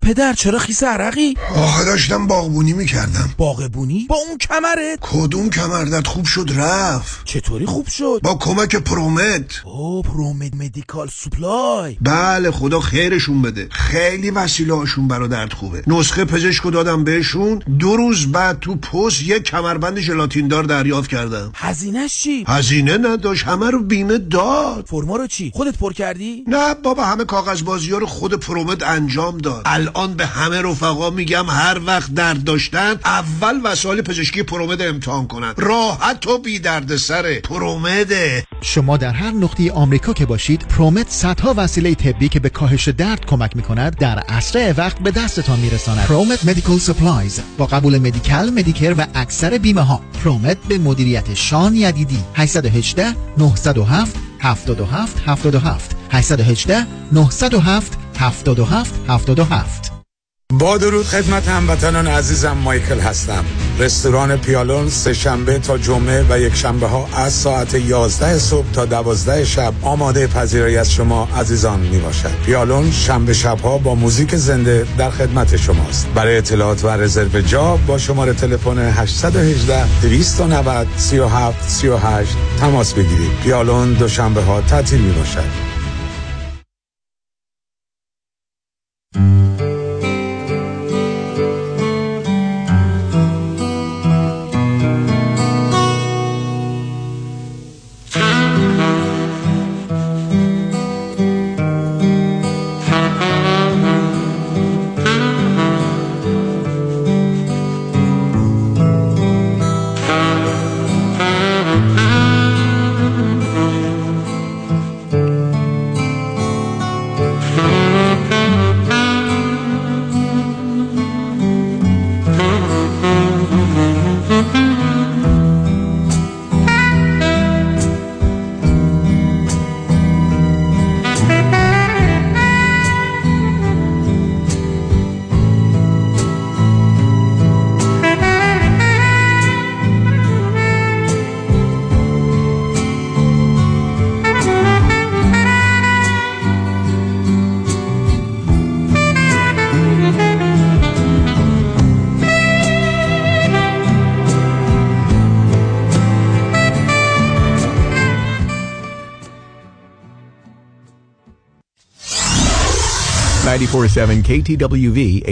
پدر چرا خیس عرقی؟ آخه داشتم باغبونی می‌کردم. باغبونی؟ با اون کمرت؟ کدوم کمردت خوب شد رفت. چطوری خوب شد؟ با کمک پرومت او پرومت مدیکال سوپلای. بله خدا خیرشون بده. خیلی وسیله هاشون برا درد خوبه. نسخه پزشکو دادم بهشون. دو روز بعد تو پست یک کمربند ژلاتین دار دریافت کردم. هزینهش چی؟ هزینه نداشت همه رو بیمه داد. فرما رو چی؟ خودت پر کردی؟ نه بابا همه کاغذ بازی ها رو خود پرومت انجام داد. الان به همه رفقا میگم هر وقت درد داشتن اول وسایل پزشکی پرومد امتحان کنن. راحت و بی درد سره پرومده شما در هر نقطه آمریکا که باشید ProMed صدها وسیله طبی که به کاهش درد کمک می‌کند در اسرع وقت به دستتان میرساند. ProMed Medical Supplies با قبول Medi-Cal Medicare و اکثر بیمه ها ProMed به مدیریت شان یدیدی. 818 907 77 77 818 907 77 77 با درود خدمت هموطنان عزیزم مایکل هستم. رستوران پیالون سه شنبه تا جمعه و یک شنبه ها از ساعت 11 صبح تا 12 شب آماده پذیرایی از شما عزیزان می باشد. پیالون شنبه شب ها با موزیک زنده در خدمت شماست. برای اطلاعات و رزرو جا با شماره تلفن 818 290 37 38 تماس بگیرید. پیالون دوشنبه ها تعطیل می باشد. 24-7 KTWV